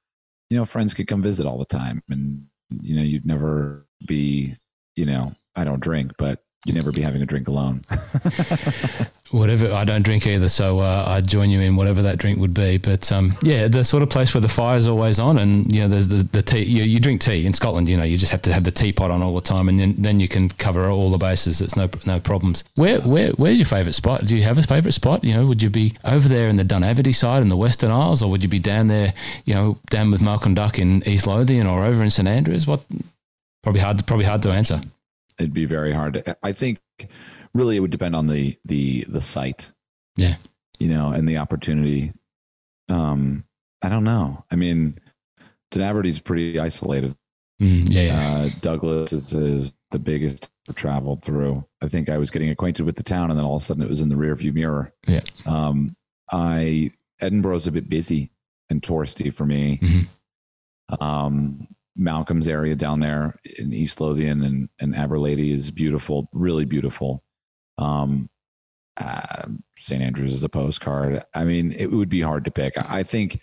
you know, friends could come visit all the time and you know, you'd never be, you know, I don't drink, but you'd never be having a drink alone. Whatever. I don't drink either, so uh, I'd join you in whatever that drink would be. But um, yeah, the sort of place where the fire's always on, and you know, there's the, the tea. You, you drink tea in Scotland. You know, you just have to have the teapot on all the time, and then, then you can cover all the bases. It's no no problems. Where where where's your favourite spot? Do you have a favourite spot? You know, would you be over there in the Dunaverty side in the Western Isles, or would you be down there? You know, down with Malcolm Duck in East Lothian, or over in St Andrews? What? Probably hard. Probably hard to answer. It'd be very hard. To, I think really it would depend on the the the site. Yeah. You know, and the opportunity. Um, I don't know. I mean, Dunaverty's pretty isolated. Mm, yeah, yeah. Uh, Douglas is, is the biggest I've traveled through. I think I was getting acquainted with the town, and then all of a sudden it was in the rearview mirror. Yeah. Um, I Edinburgh's a bit busy and touristy for me. Mhm. Um, Malcolm's area down there in East Lothian and, and Aberlady is beautiful, really beautiful. Um, uh, St. Andrews is a postcard. I mean, it would be hard to pick. I think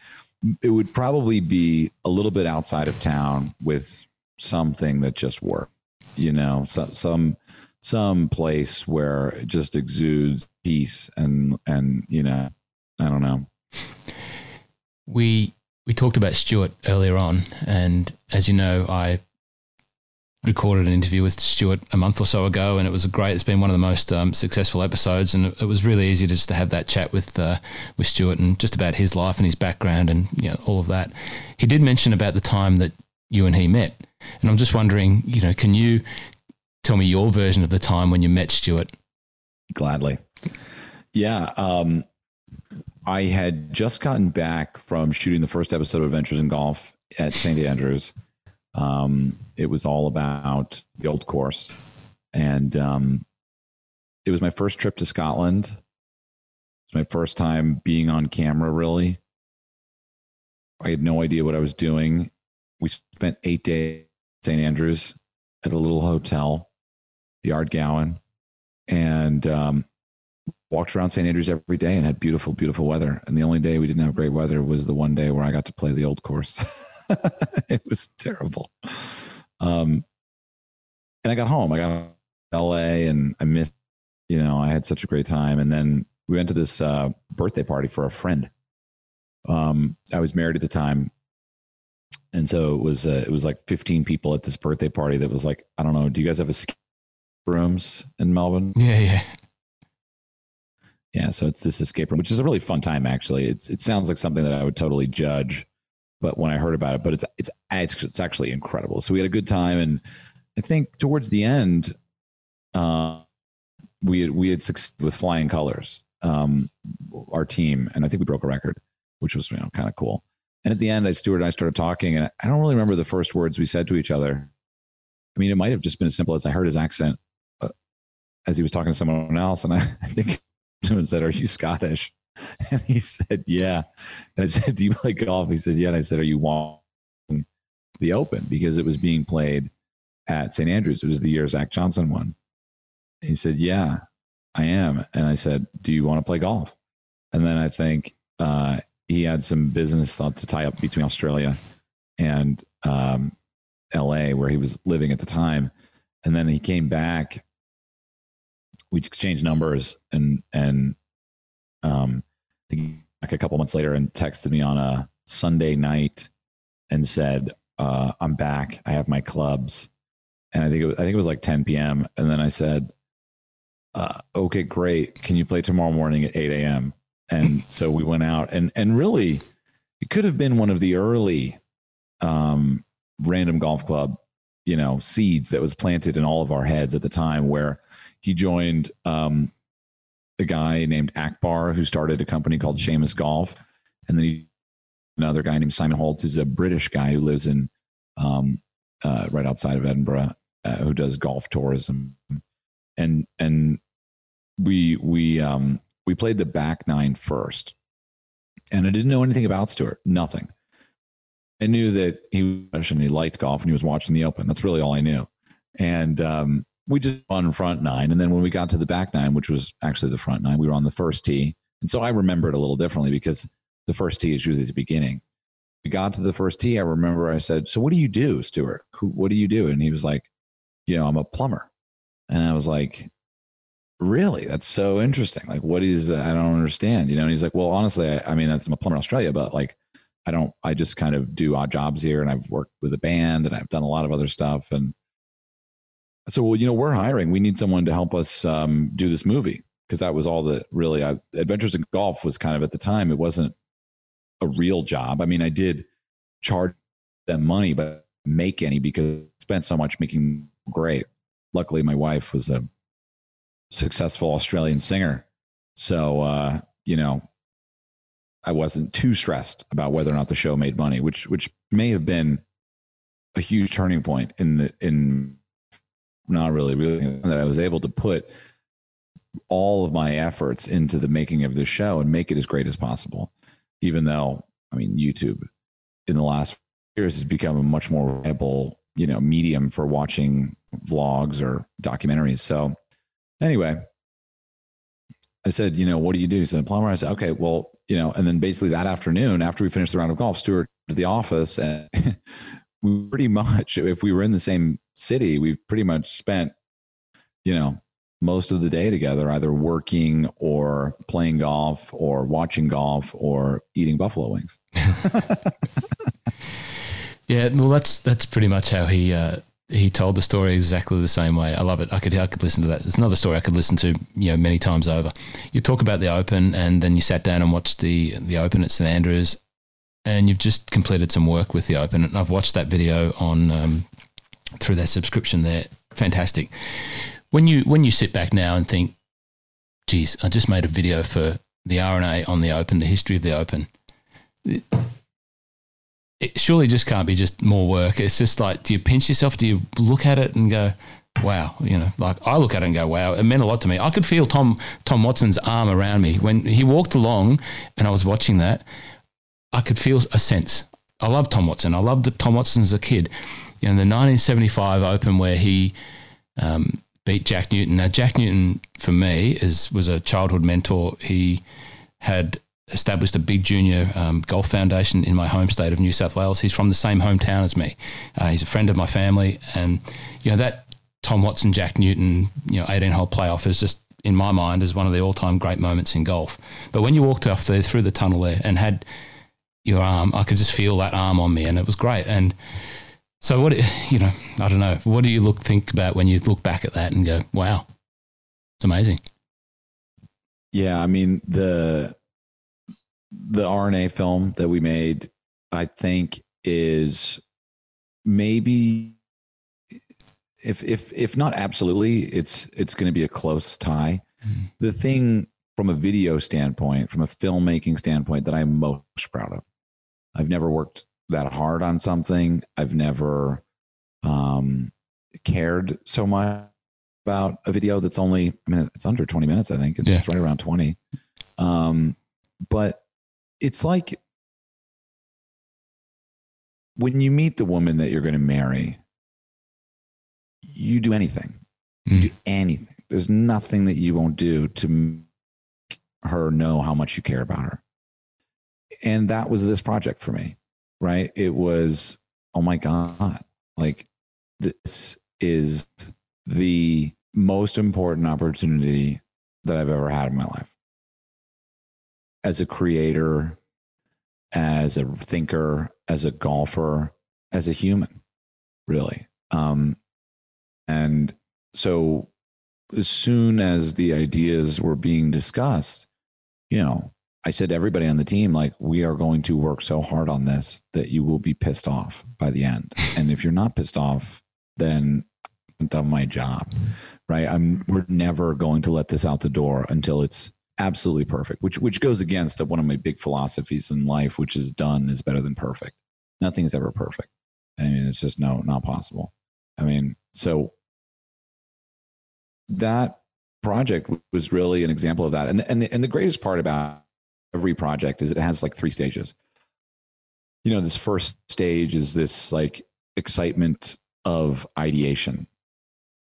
it would probably be a little bit outside of town with something that just worked. You know, some some some place where it just exudes peace and and you know, I don't know. we we talked about Stuart earlier on, and as you know, I recorded an interview with Stuart a month or so ago, and it was great. It's been one of the most um, successful episodes, and it was really easy to just to have that chat with uh, with Stuart and just about his life and his background and you know all of that. He did mention about the time that you and he met, and I'm just wondering, you know, can you tell me your version of the time when you met Stuart? Gladly. Yeah. Um, I had just gotten back from shooting the first episode of Adventures in Golf at St. Andrews. Um, it was all about the old course. And um, it was my first trip to Scotland. It was my first time being on camera, really. I had no idea what I was doing. We spent eight days St. Andrews at a little hotel, the Ardgowan, and um, walked around St. Andrews every day and had beautiful, beautiful weather. And the only day we didn't have great weather was the one day where I got to play the old course. it was terrible. Um, and I got home. I got to LA and I missed, you know, I had such a great time. And then we went to this uh, birthday party for a friend. Um, I was married at the time. And so it was, uh, it was like 15 people at this birthday party that was like, I don't know, do you guys have escape rooms in Melbourne? Yeah, yeah. Yeah, so it's this escape room, which is a really fun time. Actually, it's it sounds like something that I would totally judge, but when I heard about it, but it's it's it's, actually incredible. So we had a good time, and I think towards the end, uh, we had, we had succeeded with flying colors, um, our team, and I think we broke a record, which was you know kind of cool. And at the end, I Stuart and I started talking, and I don't really remember the first words we said to each other. I mean, it might have just been as simple as I heard his accent uh, as he was talking to someone else, and I, I think and said, "Are you Scottish?" And he said, "Yeah." And I said, "Do you play golf?" He said, "Yeah." And I said, "Are you watching the Open because it was being played at St Andrews? It was the year Zach Johnson won." He said, "Yeah, I am." And I said, "Do you want to play golf?" And then I think uh, he had some business thought to tie up between Australia and um, L.A., where he was living at the time. And then he came back we exchanged numbers and and um like a couple months later and texted me on a Sunday night and said uh, I'm back. I have my clubs, and I think it was, I think it was like 10 p.m. And then I said, uh, "Okay, great. Can you play tomorrow morning at 8 a.m.?" And so we went out, and and really, it could have been one of the early um, random golf club, you know, seeds that was planted in all of our heads at the time, where he joined um, a guy named Akbar who started a company called Seamus Golf, and then he, another guy named Simon Holt, who's a British guy who lives in um, uh, right outside of Edinburgh, uh, who does golf tourism, and and we we um, we played the back nine first, and I didn't know anything about Stuart, nothing. I knew that he and he liked golf and he was watching the Open. That's really all I knew. And um, we just on front nine. And then when we got to the back nine, which was actually the front nine, we were on the first tee. And so I remember it a little differently because the first tee is usually the beginning. We got to the first tee. I remember I said, So what do you do, Stuart? Who, what do you do? And he was like, You know, I'm a plumber. And I was like, Really? That's so interesting. Like, what is, I don't understand. You know, and he's like, Well, honestly, I, I mean, I'm a plumber in Australia, but like, I don't, I just kind of do odd jobs here and I've worked with a band and I've done a lot of other stuff. And so, well, you know, we're hiring. We need someone to help us um, do this movie because that was all that really. I, Adventures in Golf was kind of at the time. It wasn't a real job. I mean, I did charge them money, but make any because I spent so much making great. Luckily, my wife was a successful Australian singer, so uh, you know, I wasn't too stressed about whether or not the show made money, which which may have been a huge turning point in the in not really, really that I was able to put all of my efforts into the making of this show and make it as great as possible. Even though, I mean, YouTube in the last years has become a much more reliable, you know, medium for watching vlogs or documentaries. So, anyway, I said, you know, what do you do? He said, plumber. I said, okay, well, you know, and then basically that afternoon, after we finished the round of golf, Stuart to the office and we pretty much, if we were in the same city, we've pretty much spent, you know, most of the day together, either working or playing golf or watching golf or eating buffalo wings. yeah, well, that's that's pretty much how he uh, he told the story exactly the same way. I love it. I could I could listen to that. It's another story I could listen to you know many times over. You talk about the Open, and then you sat down and watched the the Open at St Andrews, and you've just completed some work with the Open. And I've watched that video on um, through their subscription there. Fantastic. When you when you sit back now and think, geez, I just made a video for the R&A on the Open, the history of the Open. It, it surely just can't be just more work. It's just like, do you pinch yourself? Do you look at it and go, wow, you know, like I look at it and go, wow, it meant a lot to me. I could feel Tom Tom Watson's arm around me when he walked along, and I was watching that. I could feel a sense. I love Tom Watson. I loved Tom Watson as a kid, you know, the 1975 Open where he um, beat Jack Newton. Now, Jack Newton for me is was a childhood mentor. He had established a big junior um, golf foundation in my home state of New South Wales. He's from the same hometown as me. Uh, he's a friend of my family, and you know that Tom Watson, Jack Newton, you know, 18 hole playoff is just in my mind is one of the all time great moments in golf. But when you walked off there through the tunnel there and had your arm, I could just feel that arm on me, and it was great. And so, what you know, I don't know. What do you look think about when you look back at that and go, "Wow, it's amazing." Yeah, I mean the the R&A film that we made, I think, is maybe if if if not absolutely, it's it's going to be a close tie. Mm-hmm. The thing from a video standpoint, from a filmmaking standpoint, that I'm most proud of. I've never worked that hard on something. I've never um, cared so much about a video that's only, I mean, it's under 20 minutes, I think. It's yeah. just right around 20. Um, but it's like when you meet the woman that you're going to marry, you do anything. Mm. Do anything. There's nothing that you won't do to make her know how much you care about her. And that was this project for me, right? It was, oh my God, like this is the most important opportunity that I've ever had in my life. As a creator, as a thinker, as a golfer, as a human, really. Um, and so, as soon as the ideas were being discussed, you know, I said to everybody on the team, like, we are going to work so hard on this that you will be pissed off by the end. And if you're not pissed off, then I've done my job, right? I'm, we're never going to let this out the door until it's absolutely perfect, which, which goes against one of my big philosophies in life, which is done is better than perfect. Nothing is ever perfect. I mean, it's just no, not possible. I mean, so that project was really an example of that. And, and, and the greatest part about every project is it has like three stages. You know, this first stage is this like excitement of ideation.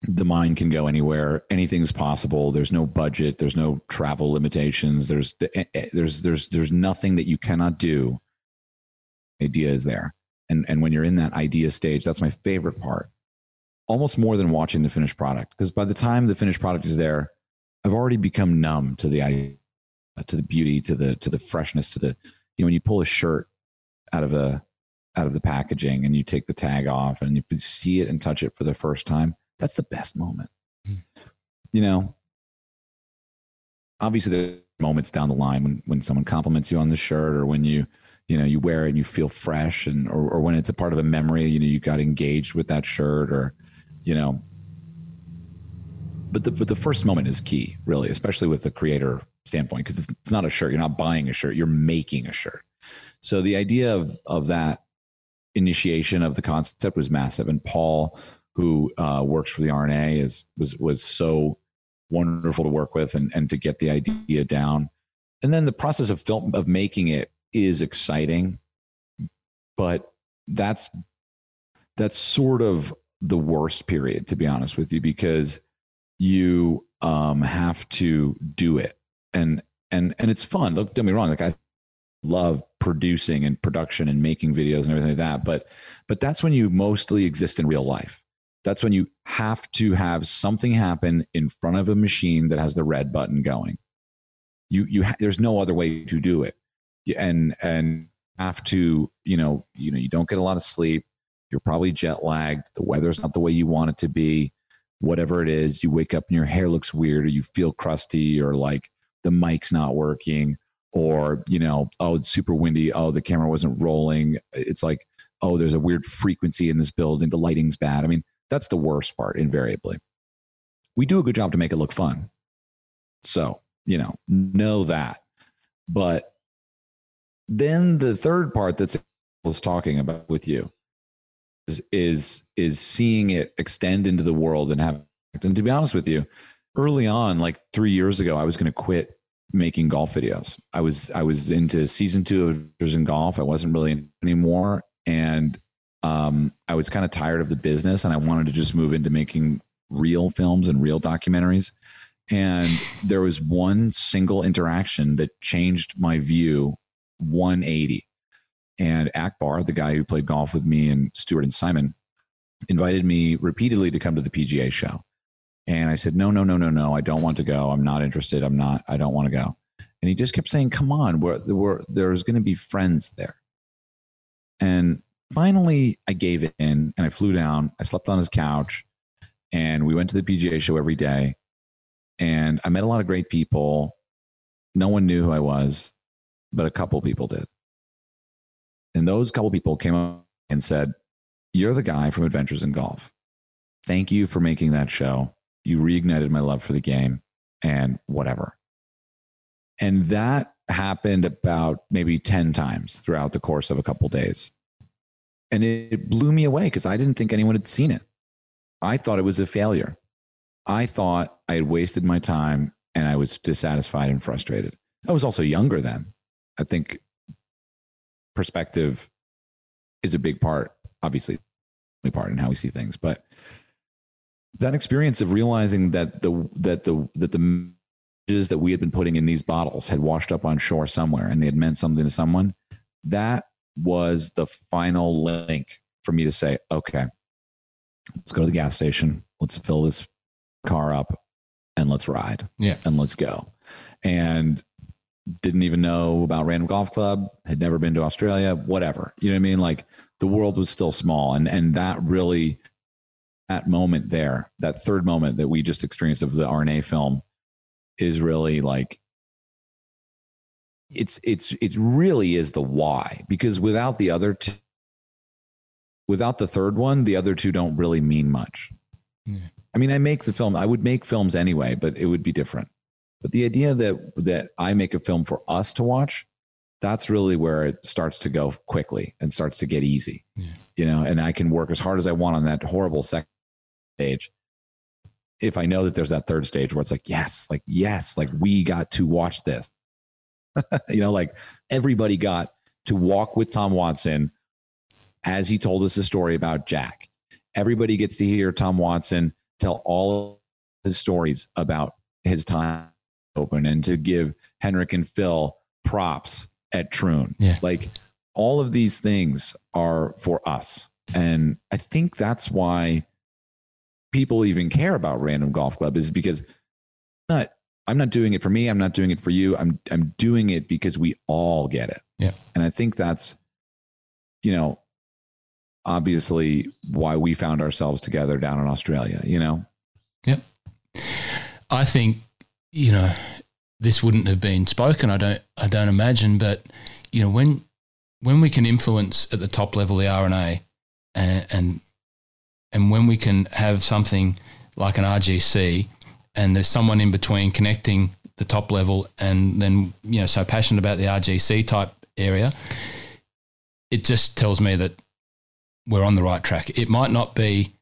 The mind can go anywhere. Anything's possible. There's no budget. There's no travel limitations. There's eh, eh, there's there's there's nothing that you cannot do. Idea is there, and and when you're in that idea stage, that's my favorite part almost more than watching the finished product because by the time the finished product is there i've already become numb to the idea to the beauty to the to the freshness to the you know when you pull a shirt out of a out of the packaging and you take the tag off and you see it and touch it for the first time that's the best moment mm. you know obviously the moments down the line when when someone compliments you on the shirt or when you you know you wear it and you feel fresh and or, or when it's a part of a memory you know you got engaged with that shirt or you know but the but the first moment is key really especially with the creator standpoint because it's, it's not a shirt. You're not buying a shirt. You're making a shirt. So the idea of of that initiation of the concept was massive. And paul who uh, works for the R&A is was was so wonderful to work with and and to get the idea down. And then the process of film of making it is exciting but that's that's sort of the worst period, to be honest with you, because you um, have to do it, and and and it's fun. Don't get me wrong. Like I love producing and production and making videos and everything like that, but but that's when you mostly exist in real life. That's when you have to have something happen in front of a machine that has the red button going. You you ha- there's no other way to do it, and and have to you know you know you don't get a lot of sleep you're probably jet lagged. The weather's not the way you want it to be. Whatever it is, you wake up and your hair looks weird, or you feel crusty, or like the mic's not working, or, you know, oh, it's super windy. Oh, the camera wasn't rolling. It's like, oh, there's a weird frequency in this building. The lighting's bad. I mean, that's the worst part, invariably. We do a good job to make it look fun. So, you know, know that. But then the third part that's was talking about with you is is is seeing it extend into the world and have and to be honest with you early on like three years ago i was going to quit making golf videos i was i was into season two of in golf i wasn't really anymore and um, I was kind of tired of the business and I wanted to just move into making real films and real documentaries. And there was one single interaction that changed my view 180. And Akbar, the guy who played golf with me and Stuart and Simon, invited me repeatedly to come to the PGA show. And I said, no, no, no, no, no. I don't want to go. I'm not interested. I'm not, I don't want to go. And he just kept saying, come on, we're, we're, there's going to be friends there. And finally, I gave in and I flew down. I slept on his couch and we went to the PGA show every day. And I met a lot of great people. No one knew who I was, but a couple people did. And those couple people came up and said, You're the guy from Adventures in Golf. Thank you for making that show. You reignited my love for the game and whatever. And that happened about maybe 10 times throughout the course of a couple days. And it blew me away because I didn't think anyone had seen it. I thought it was a failure. I thought I had wasted my time and I was dissatisfied and frustrated. I was also younger then. I think perspective is a big part, obviously, part in how we see things. But that experience of realizing that the that the that the messages that we had been putting in these bottles had washed up on shore somewhere and they had meant something to someone, that was the final link for me to say, okay, let's go to the gas station, let's fill this car up, and let's ride. Yeah. And let's go. And didn't even know about Random Golf Club, had never been to Australia, whatever. You know what I mean? Like the world was still small. And and that really that moment there, that third moment that we just experienced of the R&A film is really like it's it's it really is the why because without the other two without the third one the other two don't really mean much yeah. i mean i make the film i would make films anyway but it would be different but the idea that that i make a film for us to watch that's really where it starts to go quickly and starts to get easy yeah. you know and i can work as hard as i want on that horrible second stage if i know that there's that third stage where it's like yes like yes like we got to watch this you know, like everybody got to walk with Tom Watson as he told us a story about Jack. Everybody gets to hear Tom Watson tell all of his stories about his time open and to give Henrik and Phil props at Troon. Yeah. Like all of these things are for us. And I think that's why people even care about Random Golf Club is because not I'm not doing it for me. I'm not doing it for you. I'm I'm doing it because we all get it. Yeah. And I think that's, you know, obviously why we found ourselves together down in Australia, you know? Yep. I think, you know, this wouldn't have been spoken, I don't I don't imagine, but you know, when when we can influence at the top level the R&A and and, and when we can have something like an RGC and there's someone in between connecting the top level and then you know so passionate about the RGC type area, it just tells me that we're on the right track. It might not be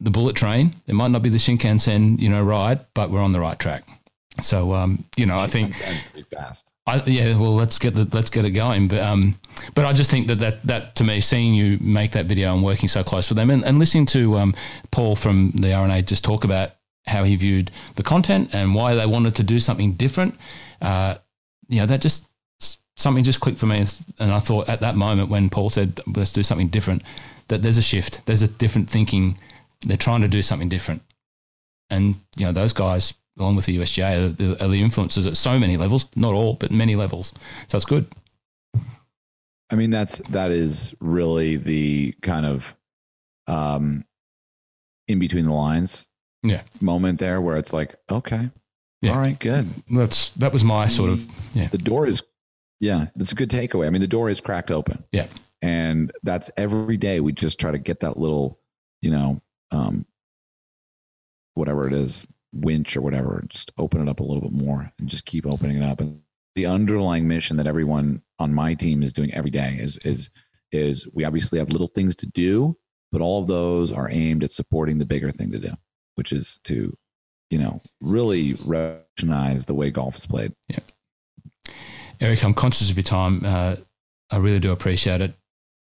the bullet train, it might not be the Shinkansen, you know, ride, but we're on the right track. So um, you know, I think fast. I, yeah, well, let's get the let's get it going. But um, but I just think that that that to me, seeing you make that video and working so close with them, and, and listening to um, Paul from the R&A just talk about how he viewed the content and why they wanted to do something different. Uh, you know, that just something just clicked for me, and I thought at that moment when Paul said, "Let's do something different," that there's a shift. There's a different thinking. They're trying to do something different, and you know those guys, along with the USGA, are the, are the influences at so many levels. Not all, but many levels. So it's good. I mean, that's that is really the kind of um, in between the lines yeah moment there where it's like okay yeah. all right good that's that was my sort of yeah the door is yeah it's a good takeaway i mean the door is cracked open yeah and that's every day we just try to get that little you know um whatever it is winch or whatever just open it up a little bit more and just keep opening it up and the underlying mission that everyone on my team is doing every day is is is we obviously have little things to do but all of those are aimed at supporting the bigger thing to do which is to, you know, really revolutionize the way golf is played. Yeah. Erik, I'm conscious of your time. Uh, I really do appreciate it.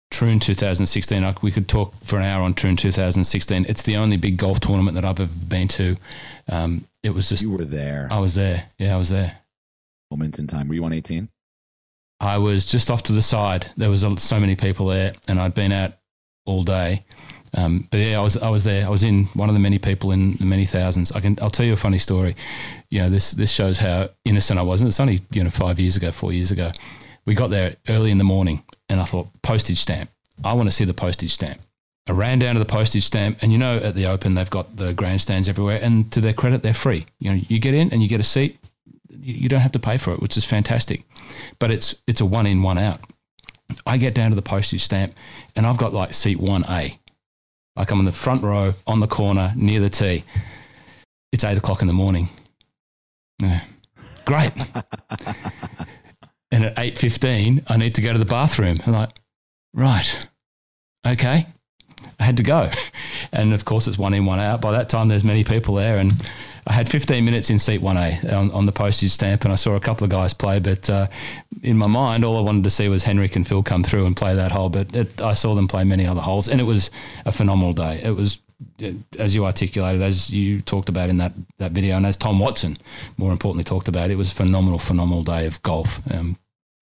Troon 2016. I, we could talk for an hour on Troon 2016. It's the only big golf tournament that I've ever been to. Um, it was just You were there. I was there. Yeah, I was there. Moment in time. Were you on 18? I was just off to the side. There was a- so many people there, and I'd been out all day. Um, but yeah, I was I was there. I was in one of the many people in the many thousands. I can I'll tell you a funny story. You know this this shows how innocent I was. And it's only you know five years ago, four years ago. We got there early in the morning, and I thought postage stamp. I want to see the postage stamp. I ran down to the postage stamp, and you know at the Open they've got the grandstands everywhere, and to their credit, they're free. You know you get in and you get a seat. You don't have to pay for it, which is fantastic. But it's it's a one in one out. I get down to the postage stamp, and I've got like seat one A. Like I'm in the front row on the corner near the tee. It's eight o'clock in the morning. Yeah. Great. and at eight fifteen, I need to go to the bathroom. I'm like, right, okay. I had to go, and of course it's one in, one out. By that time, there's many people there, and I had 15 minutes in seat 1A on, on the postage stamp, and I saw a couple of guys play. But uh, in my mind, all I wanted to see was Henrik and Phil come through and play that hole. But it, I saw them play many other holes, and it was a phenomenal day. It was, as you articulated, as you talked about in that, that video, and as Tom Watson, more importantly, talked about, it was a phenomenal, phenomenal day of golf. Um,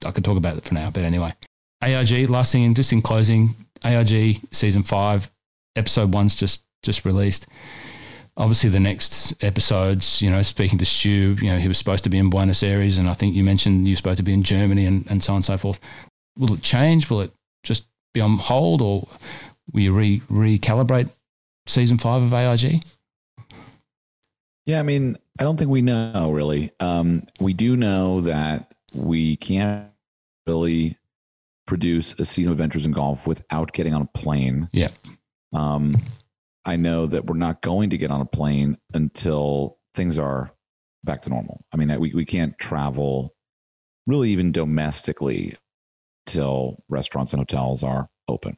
I could talk about it for now, but anyway. AIG, last thing, just in closing, AIG season five, episode one's just just released obviously the next episodes, you know, speaking to Stu, you know, he was supposed to be in Buenos Aires, and I think you mentioned you're supposed to be in Germany, and, and so on and so forth. Will it change? Will it just be on hold, or will you re recalibrate season five of AIG? Yeah, I mean, I don't think we know really. Um, we do know that we can't really produce a season of adventures in golf without getting on a plane. Yeah. Um, I know that we're not going to get on a plane until things are back to normal. I mean, we, we can't travel really even domestically till restaurants and hotels are open.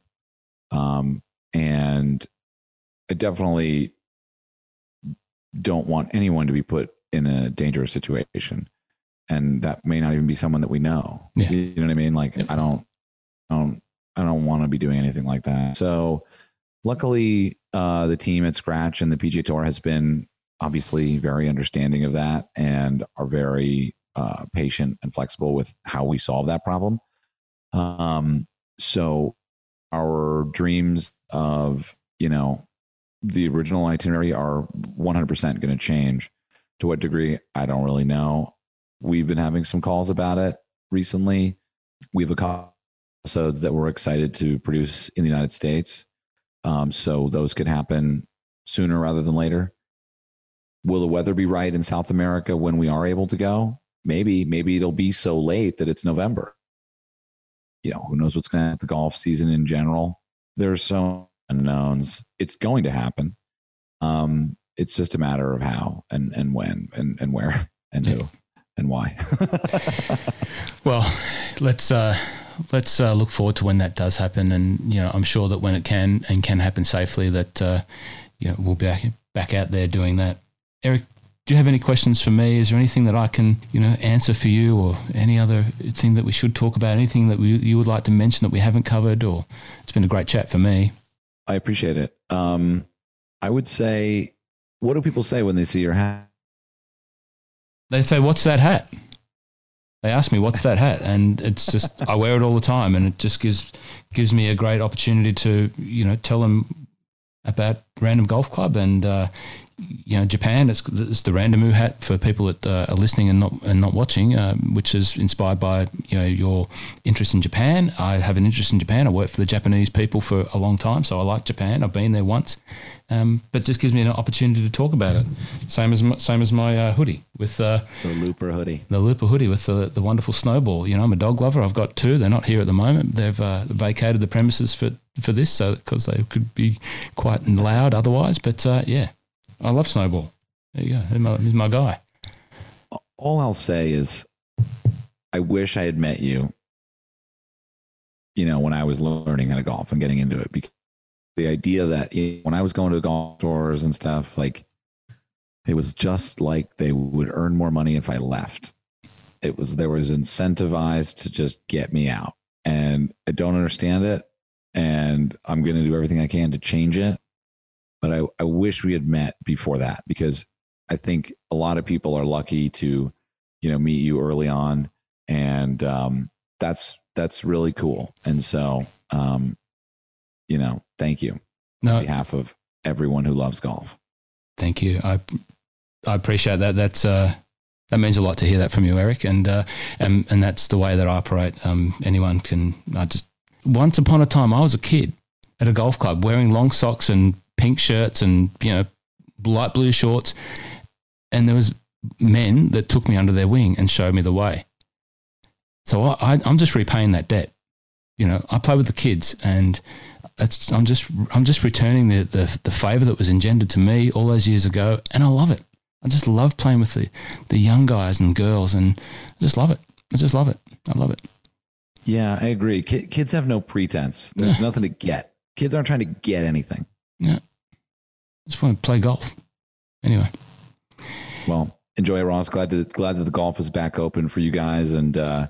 Um, and I definitely don't want anyone to be put in a dangerous situation. And that may not even be someone that we know. Yeah. You know what I mean? Like, I don't, I don't, I don't want to be doing anything like that. So, luckily, uh, the team at Scratch and the PGA Tour has been obviously very understanding of that and are very uh, patient and flexible with how we solve that problem. Um, so our dreams of you know the original itinerary are 100% going to change. To what degree, I don't really know. We've been having some calls about it recently. We have a couple episodes that we're excited to produce in the United States. Um, so those could happen sooner rather than later. Will the weather be right in South America when we are able to go? Maybe, maybe it'll be so late that it's November. You know, who knows what's going to happen the golf season in general. There's so unknowns. It's going to happen. Um, it's just a matter of how and, and when and, and where and who and why. Well, let's uh, let's uh, look forward to when that does happen, and you know, I'm sure that when it can and can happen safely, that uh, you know we'll be back, back out there doing that. Erik, do you have any questions for me? Is there anything that I can you know answer for you, or any other thing that we should talk about? Anything that we, you would like to mention that we haven't covered? Or it's been a great chat for me. I appreciate it. Um, I would say, what do people say when they see your hat? They say, "What's that hat?" They ask me, "What's that hat?" And it's just I wear it all the time, and it just gives gives me a great opportunity to you know tell them about Random Golf Club and uh, you know Japan. It's, it's the Randomu hat for people that uh, are listening and not and not watching, uh, which is inspired by you know your interest in Japan. I have an interest in Japan. I work for the Japanese people for a long time, so I like Japan. I've been there once, um, but just gives me an opportunity to talk about it. Same as my, same as my uh, hoodie with. Uh, The Looper hoodie. the Looper hoodie with the, the wonderful snowball. You know, I'm a dog lover. I've got two. They're not here at the moment. They've uh, vacated the premises for, for this, so because they could be quite loud otherwise. But uh, yeah, I love snowball. There you go. He's my, he's my guy. All I'll say is, I wish I had met you. You know, when I was learning how to golf and getting into it, because the idea that you know, when I was going to golf stores and stuff, like it was just like they would earn more money if I left. It was there was incentivized to just get me out, and I don't understand it. and I'm going to do everything I can to change it. But I, I wish we had met before that because I think a lot of people are lucky to, you know, meet you early on, and um, that's that's really cool. And so, um, you know, thank you No, on behalf of everyone who loves golf. Thank you. I I appreciate that. That's uh, that means a lot to hear that from you, Erik. And uh, and and that's the way that I operate. Um, anyone can. I just once upon a time I was a kid at a golf club wearing long socks and pink shirts and you know light blue shorts, and there was men that took me under their wing and showed me the way. So I, I'm just repaying that debt. You know, I play with the kids, and it's, I'm just I'm just returning the, the the favor that was engendered to me all those years ago, and I love it. I just love playing with the the young guys and girls, and I just love it. I just love it. I love it. Yeah, I agree. Kids have no pretense. There's nothing to get. Kids aren't trying to get anything. I just want to play golf. Anyway, Well, enjoy it, Ross. Glad to glad that the golf is back open for you guys, and uh,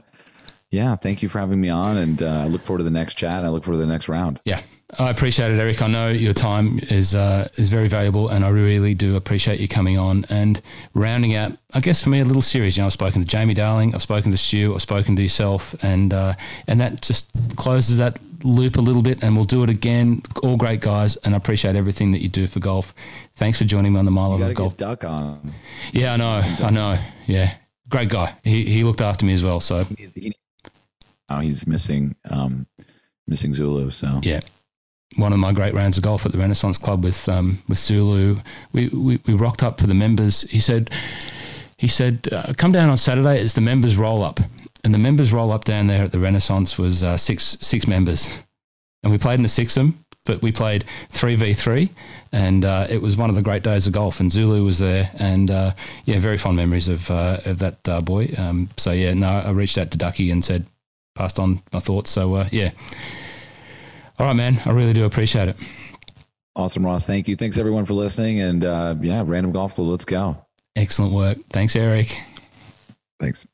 yeah, thank you for having me on. And uh, I look forward to the next chat. I look forward to the next round. yeah, I appreciate it, Erik. I know your time is uh, is very valuable, and I really do appreciate you coming on and rounding out. I guess for me, a little series. You know, I've spoken to Jamie Darling, I've spoken to Stu, I've spoken to yourself, and uh, and that just closes that loop a little bit, and we'll do it again. All great guys, and I appreciate everything that you do for golf. Thanks for joining me on the My Love of Golf. duck on. Yeah, I know, I know. Yeah, great guy. He he looked after me as well. So Oh, he's missing um, missing Zulu. So yeah, one of my great rounds of golf at the Renaissance Club with um, with Zulu. We, we we rocked up for the members. He said he said uh, come down on Saturday. It's the members roll up, and the members roll up down there at the Renaissance was uh, six six members, and we played in the sixum. But we played three v three, and uh, it was one of the great days of golf. And Zulu was there, and uh, yeah, very fond memories of uh, of that uh, boy. Um, so yeah, no, I reached out to Ducky and said, passed on my thoughts. So uh, yeah, all right, man. I really do appreciate it. awesome, Ross. Thank you. Thanks everyone for listening. And uh, yeah, random golf club. Let's go. Excellent work. Thanks, Erik. Thanks.